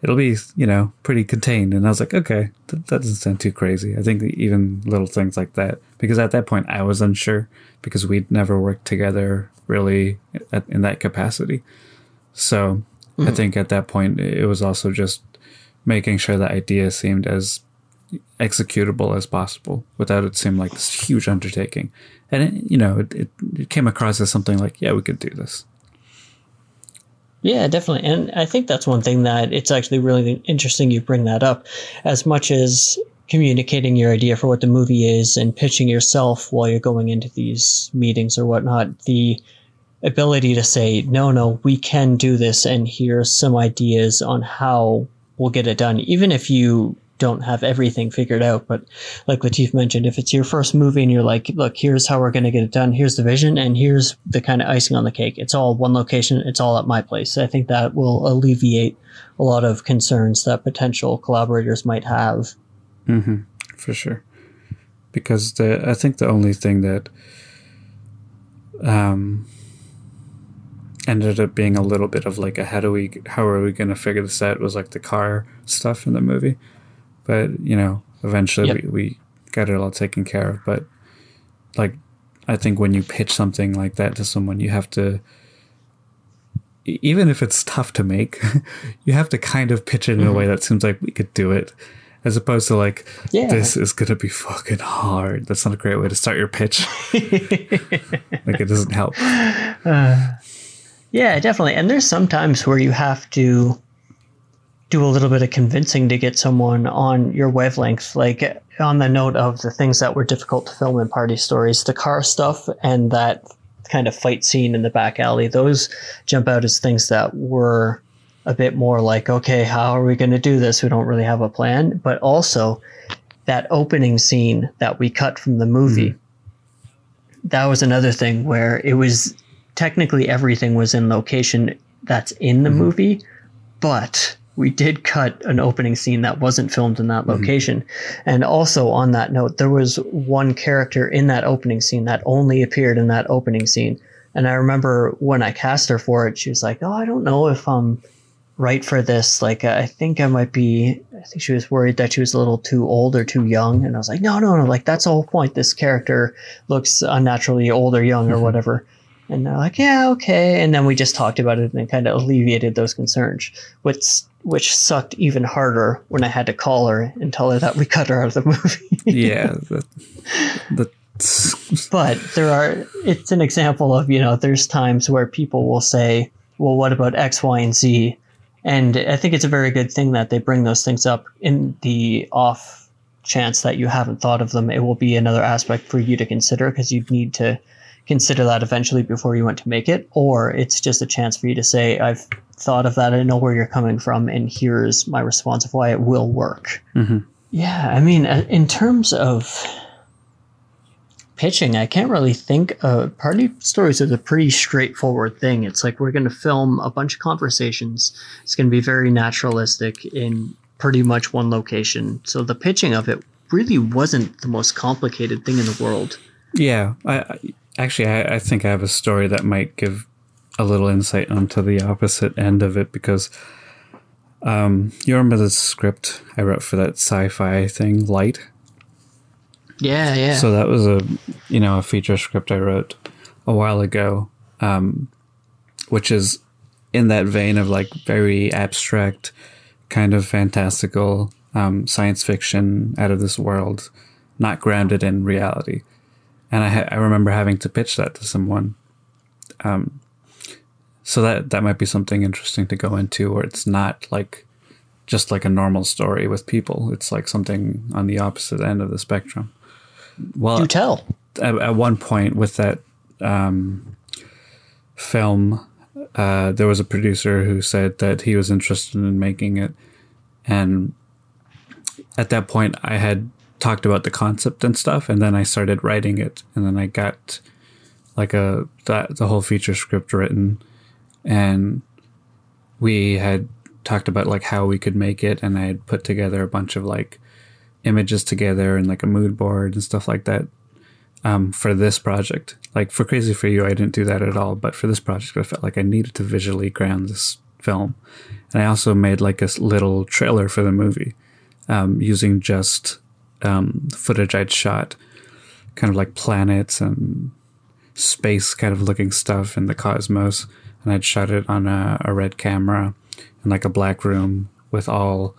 It'll be, you know, pretty contained. And I was like, okay, th- that doesn't sound too crazy. I think even little things like that, because at that point I was unsure because we'd never worked together really at, in that capacity. So mm-hmm. I think at that point it was also just making sure the idea seemed as executable as possible without it seem like this huge undertaking. And it, you know, it, it, it came across as something like, yeah, we could do this. Yeah, definitely. And I think that's one thing that it's actually really interesting you bring that up. As much as communicating your idea for what the movie is and pitching yourself while you're going into these meetings or whatnot, the ability to say, no, no, we can do this, and here's some ideas on how we'll get it done, even if you don't have everything figured out. But like Latif mentioned, if it's your first movie and you're like, look, here's how we're going to get it done. Here's the vision and here's the kind of icing on the cake. It's all one location. It's all at my place. I think that will alleviate a lot of concerns that potential collaborators might have. Mm-hmm, for sure. Because the, I think the only thing that, um, ended up being a little bit of like a how do we how are we going to figure this out was like the car stuff in the movie but you know eventually yep. we, we got it all taken care of but like i think when you pitch something like that to someone you have to even if it's tough to make you have to kind of pitch it in mm-hmm. a way mm-hmm. that seems like we could do it as opposed to like yeah. this is gonna be fucking hard that's not a great way to start your pitch like it doesn't help uh, yeah, definitely. And there's some times where you have to do a little bit of convincing to get someone on your wavelength. Like on the note of the things that were difficult to film in party stories, the car stuff and that kind of fight scene in the back alley, those jump out as things that were a bit more like, okay, how are we going to do this? We don't really have a plan. But also that opening scene that we cut from the movie. Mm-hmm. That was another thing where it was technically everything was in location that's in the mm-hmm. movie, but we did cut an opening scene that wasn't filmed in that mm-hmm. location. Mm-hmm. And also on that note, there was one character in that opening scene that only appeared in that opening scene. And I remember when I cast her for it, she was like, "Oh, I don't know if I'm right for this. Like, I think I might be, I think she was worried that she was a little too old or too young. And I was like, no, no, no, like, that's the whole point. This character looks unnaturally old or young or mm-hmm. whatever. And they're like, yeah, okay. And then we just talked about it and kind of alleviated those concerns, which which sucked even harder when I had to call her and tell her that we cut her out of the movie. yeah, the, the but there are. It's an example of you know. There's times where people will say, "Well, what about X, Y, and Z?" And I think it's a very good thing that they bring those things up in the off chance that you haven't thought of them. It will be another aspect for you to consider because you need to consider that eventually before you want to make it, or it's just a chance for you to say, I've thought of that, I know where you're coming from, and here's my response of why it will work. Mm-hmm. Yeah, I mean, uh, in terms of pitching, I can't really think. Uh, party stories is a pretty straightforward thing. It's like we're going to film a bunch of conversations. It's going to be very naturalistic in pretty much one location. So the pitching of it really wasn't the most complicated thing in the world. Yeah, I, Actually, I, I, think I have a story that might give a little insight onto the opposite end of it because um, you remember the script I wrote for that sci-fi thing, Light? Yeah, yeah. So that was a you know a feature script I wrote a while ago, um, which is in that vein of like very abstract, kind of fantastical um, science fiction out of this world, not grounded in reality and I ha- I remember having to pitch that to someone. Um, so that that might be something interesting to go into, where it's not like just like a normal story with people. It's like something on the opposite end of the spectrum. Well, do tell. At, at one point with that um, film, uh, there was a producer who said that he was interested in making it, and at that point, I had talked about the concept and stuff, and then I started writing it, and then I got like a that the whole feature script written, and we had talked about like how we could make it, and I had put together a bunch of like images together and like a mood board and stuff like that um, for this project. Like for Crazy for You, I didn't do that at all, but for this project, I felt like I needed to visually ground this film, and I also made like a little trailer for the movie um, using just um, footage I'd shot, kind of like planets and space kind of looking stuff in the cosmos. And I'd shot it on a, a red camera in like a black room with all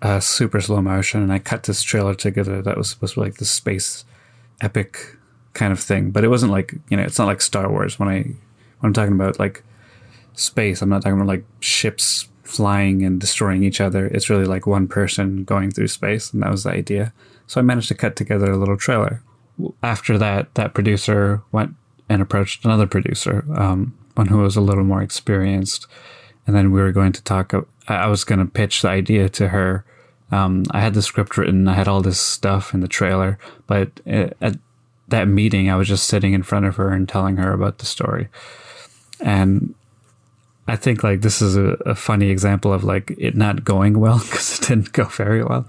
uh, super slow motion. And I cut this trailer together that was supposed to be like the space epic kind of thing. But it wasn't like, you know, it's not like Star Wars when I, when I'm talking about like space, I'm not talking about like ships flying and destroying each other. It's really like one person going through space, and that was the idea. So I managed to cut together a little trailer. After that, that producer went and approached another producer, um, one who was a little more experienced, and then we were going to talk. I was going to pitch the idea to her. Um, I had the script written, I had all this stuff in the trailer, but at that meeting, I was just sitting in front of her and telling her about the story. And I think like this is a, a, funny example of like it not going well because it didn't go very well.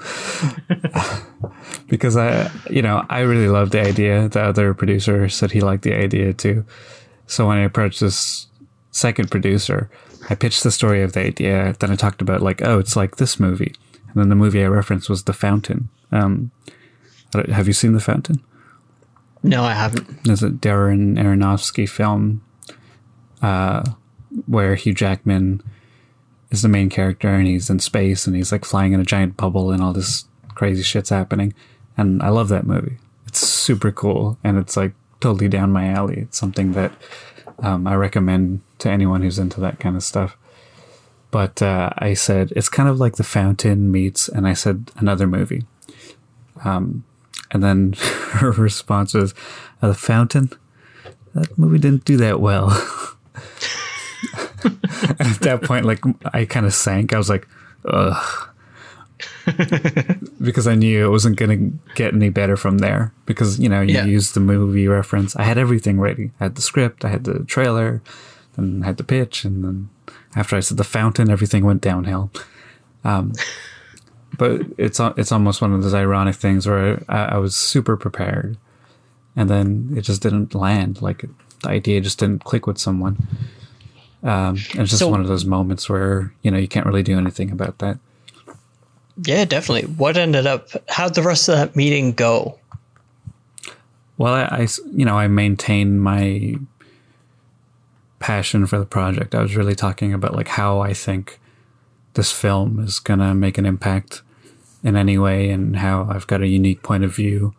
because I, you know, I really loved the idea. The other producer said he liked the idea too. So when I approached this second producer, I pitched the story of the idea. Then I talked about like, oh, it's like this movie. And then the movie I referenced was The Fountain. Um, have you seen The Fountain? No, I haven't. There's a Darren Aronofsky film. Uh, where Hugh Jackman is the main character and he's in space and he's like flying in a giant bubble and all this crazy shit's happening. And I love that movie. It's super cool and it's like totally down my alley. It's something that um, I recommend to anyone who's into that kind of stuff. But uh, I said it's kind of like The Fountain meets, and I said another movie. Um, and then her response was, uh, "The Fountain." That movie didn't do that well. and at that point, like I kind of sank. I was like, ugh. because I knew it wasn't going to get any better from there. Because, you know, you yeah. use the movie reference. I had everything ready. I had the script, I had the trailer, and I had the pitch. And then after I said the fountain, everything went downhill. Um, but it's it's almost one of those ironic things where I, I, was super prepared, and then it just didn't land. Like the idea just didn't click with someone Um, and it's just So- one of those moments where you know you can't really do anything about that. Yeah, definitely. What ended up? How'd the rest of that meeting go? Well, I, I you know, I maintained my passion for the project. I was really talking about like how I think this film is gonna make an impact in any way, and how I've got a unique point of view,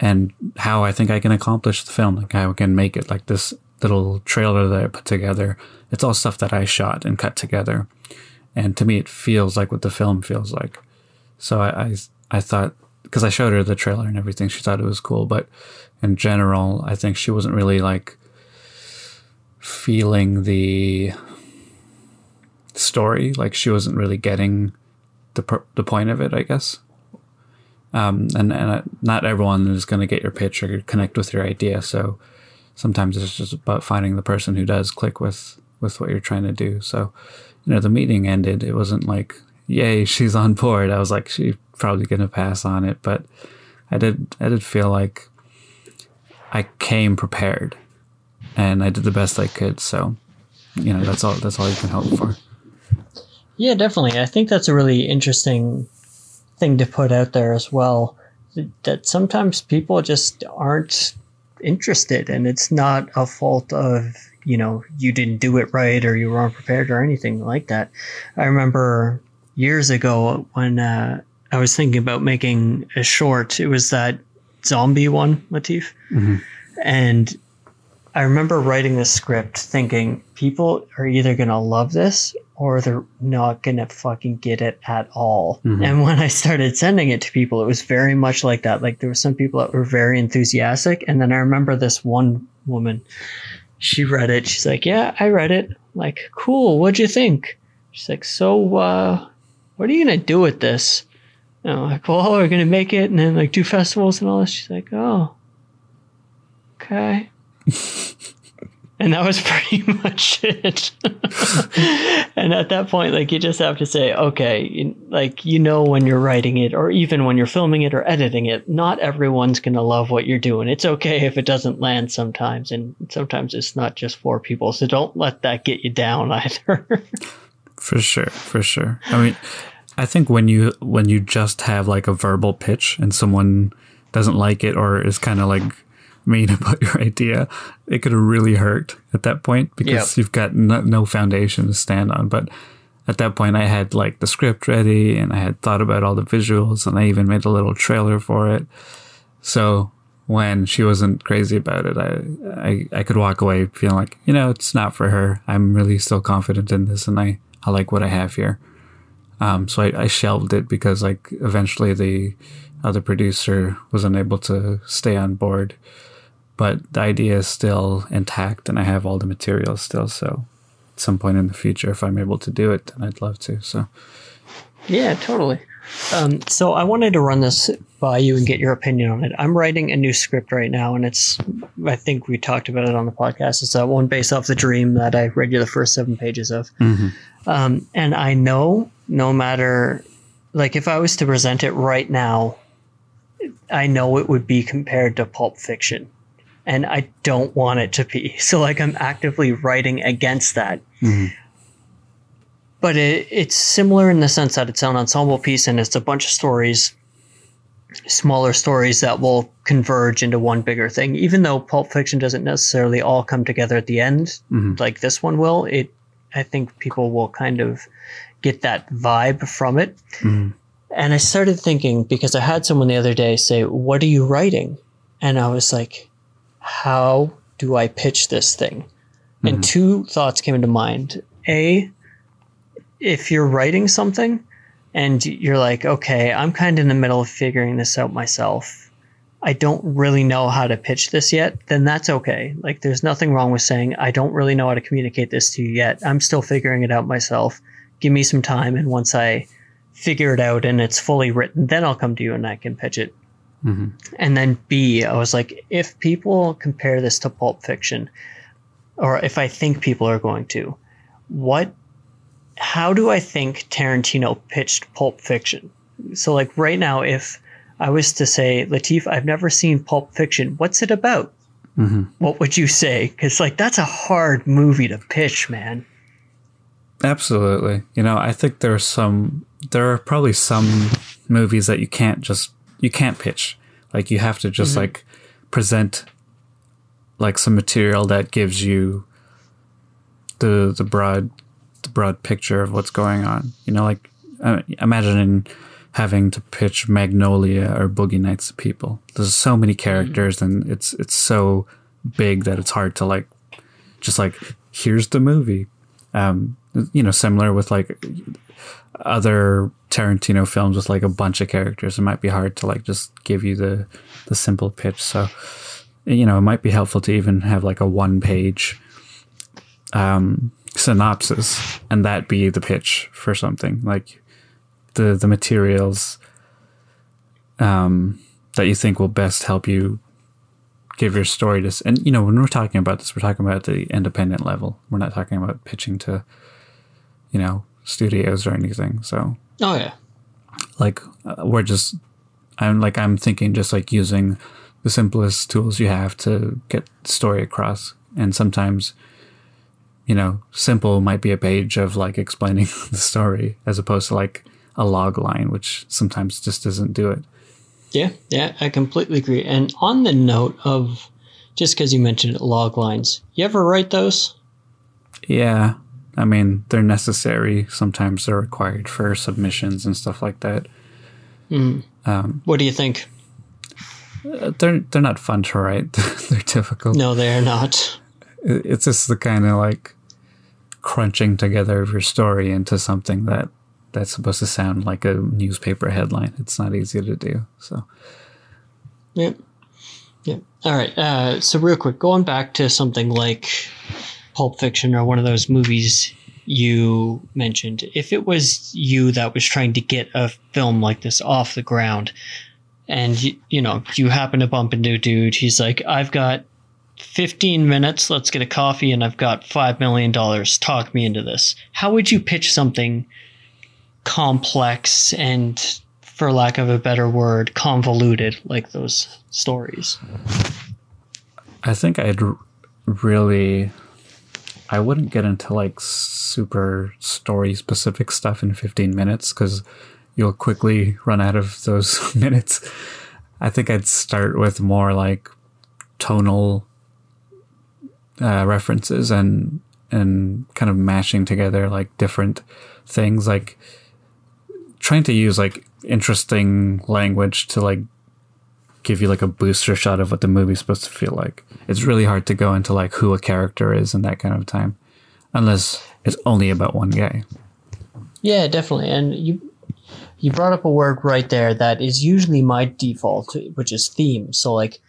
and how I think I can accomplish the film, like how I can make it. Like this little trailer that I put together, it's all stuff that I shot and cut together, and to me, it feels like what the film feels like. So I, I, I thought because I showed her the trailer and everything, she thought it was cool. But in general, I think she wasn't really like feeling the story. Like she wasn't really getting the per- the point of it. I guess. Um, and and uh, not everyone is going to get your pitch or connect with your idea. So sometimes it's just about finding the person who does click with with what you're trying to do. So you know, the meeting ended. It wasn't like, yay, she's on board. I was like, she's probably going to pass on it. But I did, I did feel like I came prepared and I did the best I could. So, you know, that's all, that's all you can hope for. Yeah, definitely. I think that's a really interesting thing to put out there as well. That sometimes people just aren't interested, and it's not a fault of you know you didn't do it right or you were unprepared or anything like that. I remember years ago when uh, I was thinking about making a short. It was that zombie one, Latif, and I remember writing the script thinking people are either going to love this or they're not going to fucking get it at all. And when I started sending it to people, it was very much like that. Like there were some people that were very enthusiastic. And then I remember this one woman, she read it. She's like, Yeah, I read it. I'm like, cool. What'd you think? She's like, So, uh, what are you going to do with this? And I'm like, Well, we're going to make it and then like do festivals and all this. She's like, Oh, okay. and that was pretty much it. and at that point, like you just have to say, okay, like you know when you're writing it, or even when you're filming it or editing it, not everyone's gonna love what you're doing. It's okay if it doesn't land sometimes, and sometimes it's not just for people. So don't let that get you down either. For sure, for sure. I mean, I think when you when you just have like a verbal pitch and someone doesn't like it or is kind of like mean about your idea, it could have really hurt at that point because you've got no, no foundation to stand on. But at that point, I had like the script ready and I had thought about all the visuals and I even made a little trailer for it. So when she wasn't crazy about it, I, I, I could walk away feeling like, you know, it's not for her. I'm really still confident in this and I, I like what I have here. Um, so I, I shelved it because like eventually the other producer was unable to stay on board, but the idea is still intact and I have all the materials still. So at some point in the future, if I'm able to do it, then I'd love to. So Yeah, totally. Um, so I wanted to run this by you and get your opinion on it. I'm writing a new script right now, and it's I think we talked about it on the podcast. It's that one based off the dream that I read you the first seven pages of. Um, and I know no matter like if I was to present it right now, I know it would be compared to Pulp Fiction. And I don't want it to be. So like I'm actively writing against that. Mm-hmm. But it, it's similar in the sense that it's an ensemble piece and it's a bunch of stories smaller stories that will converge into one bigger thing. Even though pulp fiction doesn't necessarily all come together at the end mm-hmm. like this one will it i think people will kind of get that vibe from it. Mm-hmm. And i started thinking because i had someone the other day say what are you writing? And i was like how do i pitch this thing and mm-hmm. two thoughts came into mind a if you're writing something and you're like, okay, I'm kind of in the middle of figuring this out myself. I don't really know how to pitch this yet, then that's okay. Like, there's nothing wrong with saying, I don't really know how to communicate this to you yet. I'm still figuring it out myself. Give me some time. And once I figure it out and it's fully written, then I'll come to you and I can pitch it. Mm-hmm. And then B, I was like, if people compare this to Pulp Fiction, or if I think people are going to, what how do I think Tarantino pitched Pulp Fiction? So, like right now, if I was to say, Latif, I've never seen Pulp Fiction, what's it about? Mm-hmm. what would you say? Because like that's a hard movie to pitch, man. Absolutely. You know, I think there are some there are probably some movies that you can't just you can't pitch. Like you have to just like present like some material that gives you the the broad the broad picture of what's going on. You know, like uh, imagine having to pitch Magnolia or Boogie Nights to people. There's so many characters and it's it's so big that it's hard to like just like here's the movie. Um, you know, similar with like other Tarantino films with like a bunch of characters, it might be hard to like just give you the the simple pitch. So, you know, it might be helpful to even have like a one page um, synopsis and that be the pitch for something like the the materials um, that you think will best help you give your story to. And you know, when we're talking about this, we're talking about the independent level. We're not talking about pitching to, you know, studios or anything. So Oh yeah. like uh, we're just i'm like i'm thinking just like using the simplest tools you have to get story across and sometimes you know simple might be a page of like explaining the story as opposed to like a log line which sometimes just doesn't do it Yeah, yeah, I completely agree. And on the note of just because you mentioned log lines, you ever write those? yeah i mean they're necessary sometimes they're required for submissions and stuff like that What do you think? Uh, they're they're not fun to write they're difficult No, they are not. it's just the kind of like crunching together of your story into something that that's supposed to sound like a newspaper headline. It's not easy to do. So Yeah. Yeah. All right. Uh, so real quick, going back to something like Pulp Fiction or one of those movies you mentioned, if it was you that was trying to get a film like this off the ground, and you, you know you happen to bump into a dude, he's like, "I've got 15 minutes. Let's get a coffee, and I've got five million dollars. Talk me into this." How would you pitch something complex and for lack of a better word, convoluted like those stories. I think I'd really I wouldn't get into like super story specific stuff in 15 minutes cuz you'll quickly run out of those minutes. I think I'd start with more like tonal uh, references and and kind of mashing together like different things like trying to use like interesting language to like give you like a booster shot of what the movie's supposed to feel like. It's really hard to go into like who a character is in that kind of time, unless it's only about one guy. Yeah, definitely. And you you brought up a word right there that is usually my default, which is theme. So like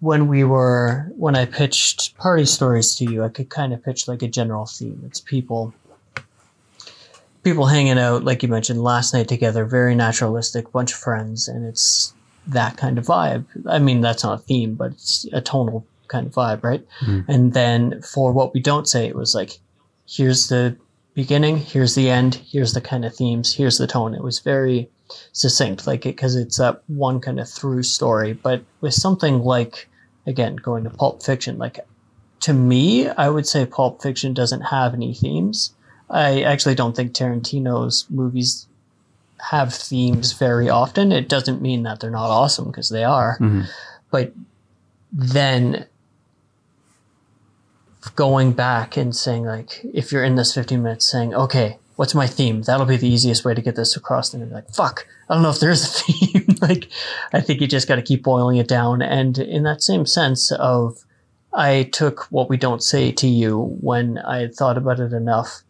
when we were when I pitched party stories to you, I could kind of pitch like a general theme. It's people people hanging out, like you mentioned, last night together, very naturalistic, bunch of friends, and it's that kind of vibe. I mean, that's not a theme, but it's a tonal kind of vibe, right? Mm-hmm. And then for what we don't say, it was like, here's the beginning, here's the end, here's the kind of themes, here's the tone. It was very succinct, like it because it's that one kind of through story. But with something like, again, going to Pulp Fiction, like to me, I would say Pulp Fiction doesn't have any themes. I actually don't think Tarantino's movies have themes very often. It doesn't mean that they're not awesome because they are. Mm-hmm. But then going back and saying like if you're in this 15 minutes saying okay what's my theme that'll be the easiest way to get this across and you're like fuck i don't know if there's a theme like i think you just got to keep boiling it down and in that same sense of i took what we don't say to you when i had thought about it enough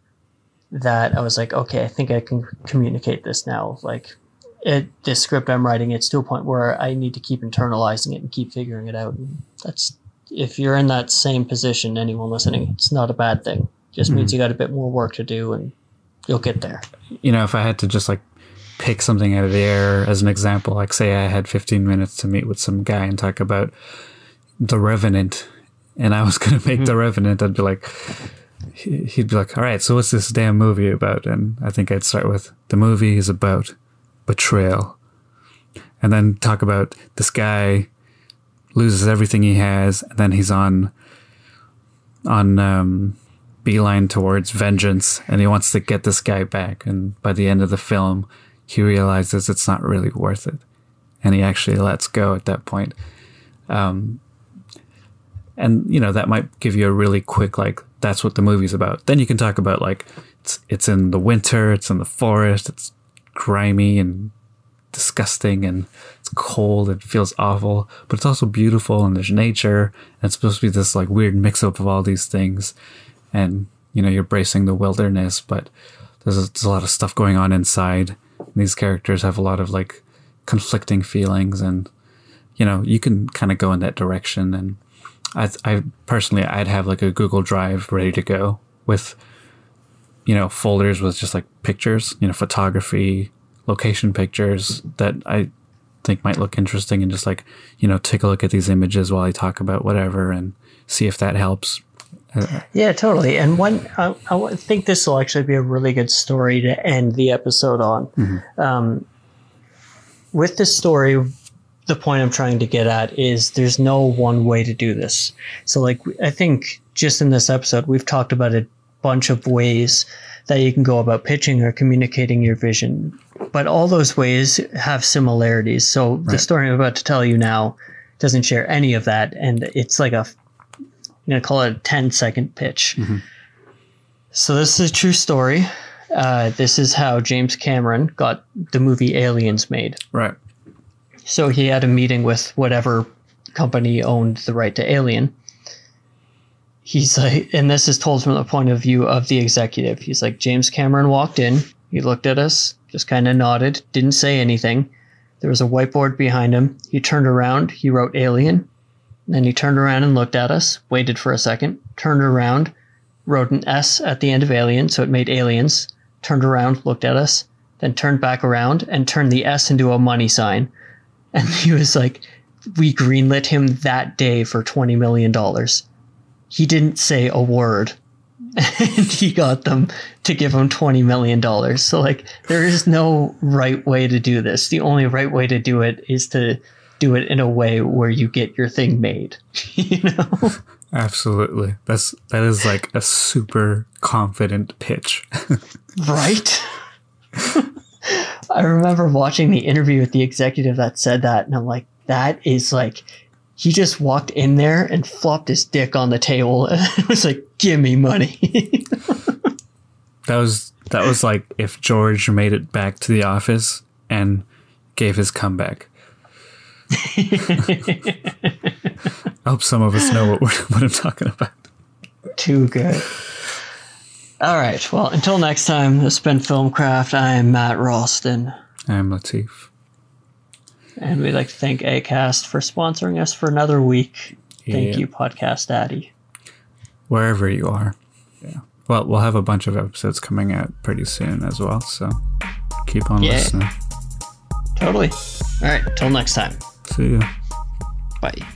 that i was like okay i think i can communicate this now like it, this script i'm writing it's to a point where i need to keep internalizing it and keep figuring it out and that's if you're in that same position, anyone listening, it's not a bad thing. Just means hmm. you got a bit more work to do and you'll get there. You know, if I had to just like pick something out of the air as an example, like say I had 15 minutes to meet with some guy and talk about The Revenant, and I was going to make hmm. The Revenant, I'd be like, he- he'd be like, all right, so what's this damn movie about? And I think I'd start with the movie is about betrayal. And then talk about this guy loses everything he has, and then he's on on um, beeline towards vengeance, and he wants to get this guy back. And by the end of the film, he realizes it's not really worth it, and he actually lets go at that point. Um, and you know that might give you a really quick like that's what the movie's about. Then you can talk about like it's it's in the winter, it's in the forest, it's grimy and disgusting and it's cold it feels awful, but it's also beautiful and there's nature and it's supposed to be this like weird mix up of all these things. And, you know, you're bracing the wilderness, but there's a, there's a lot of stuff going on inside. These characters have a lot of like conflicting feelings and, you know, you can kind of go in that direction. And I, I personally, I'd have like a Google Drive ready to go with, you know, folders with just like pictures, you know, photography, location pictures that I think might look interesting and just like, you know, take a look at these images while I talk about whatever and see if that helps. Yeah, totally. And one, I, I think this will actually be a really good story to end the episode on. Mm-hmm. Um, with this story, the point I'm trying to get at is there's no one way to do this. So, like, I think just in this episode, we've talked about a bunch of ways that you can go about pitching or communicating your vision. But all those ways have similarities. So right. the story I'm about to tell you now doesn't share any of that. And it's like a, I'm going to call it a 10 second pitch. Mm-hmm. So this is a true story. Uh, this is how James Cameron got the movie Aliens made. Right. So he had a meeting with whatever company owned the right to Alien he's like, and this is told from the point of view of the executive. He's like, James Cameron walked in, he looked at us, just kind of nodded, didn't say anything. There was a whiteboard behind him. He turned around, he wrote alien. Then he turned around and looked at us, waited for a second, turned around, wrote an S at the end of alien, so it made aliens, turned around, looked at us, then turned back around and turned the S into a money sign. And he was like, we greenlit him that day for $20 million he didn't say a word and he got them to give him $20 million. So, like, there is no right way to do this. The only right way to do it is to do it in a way where you get your thing made, you know? Absolutely. That's, that is like a super confident pitch. right? I remember watching the interview with the executive that said that, and I'm like, that is like he just walked in there and flopped his dick on the table and it was like, "Give me money." that was that was like if George made it back to the office and gave his comeback. I hope some of us know what, what I'm talking about. Too good. All right. Well, until next time, this has been Filmcraft. I am Matt Ralston. I'm Latif. And we'd like to thank ACAST for sponsoring us for another week. Thank you, Podcast Daddy. Wherever you are. Yeah. Well, we'll have a bunch of episodes coming out pretty soon as well. So keep on yeah. listening. Totally. All right. Till next time. See you. Bye.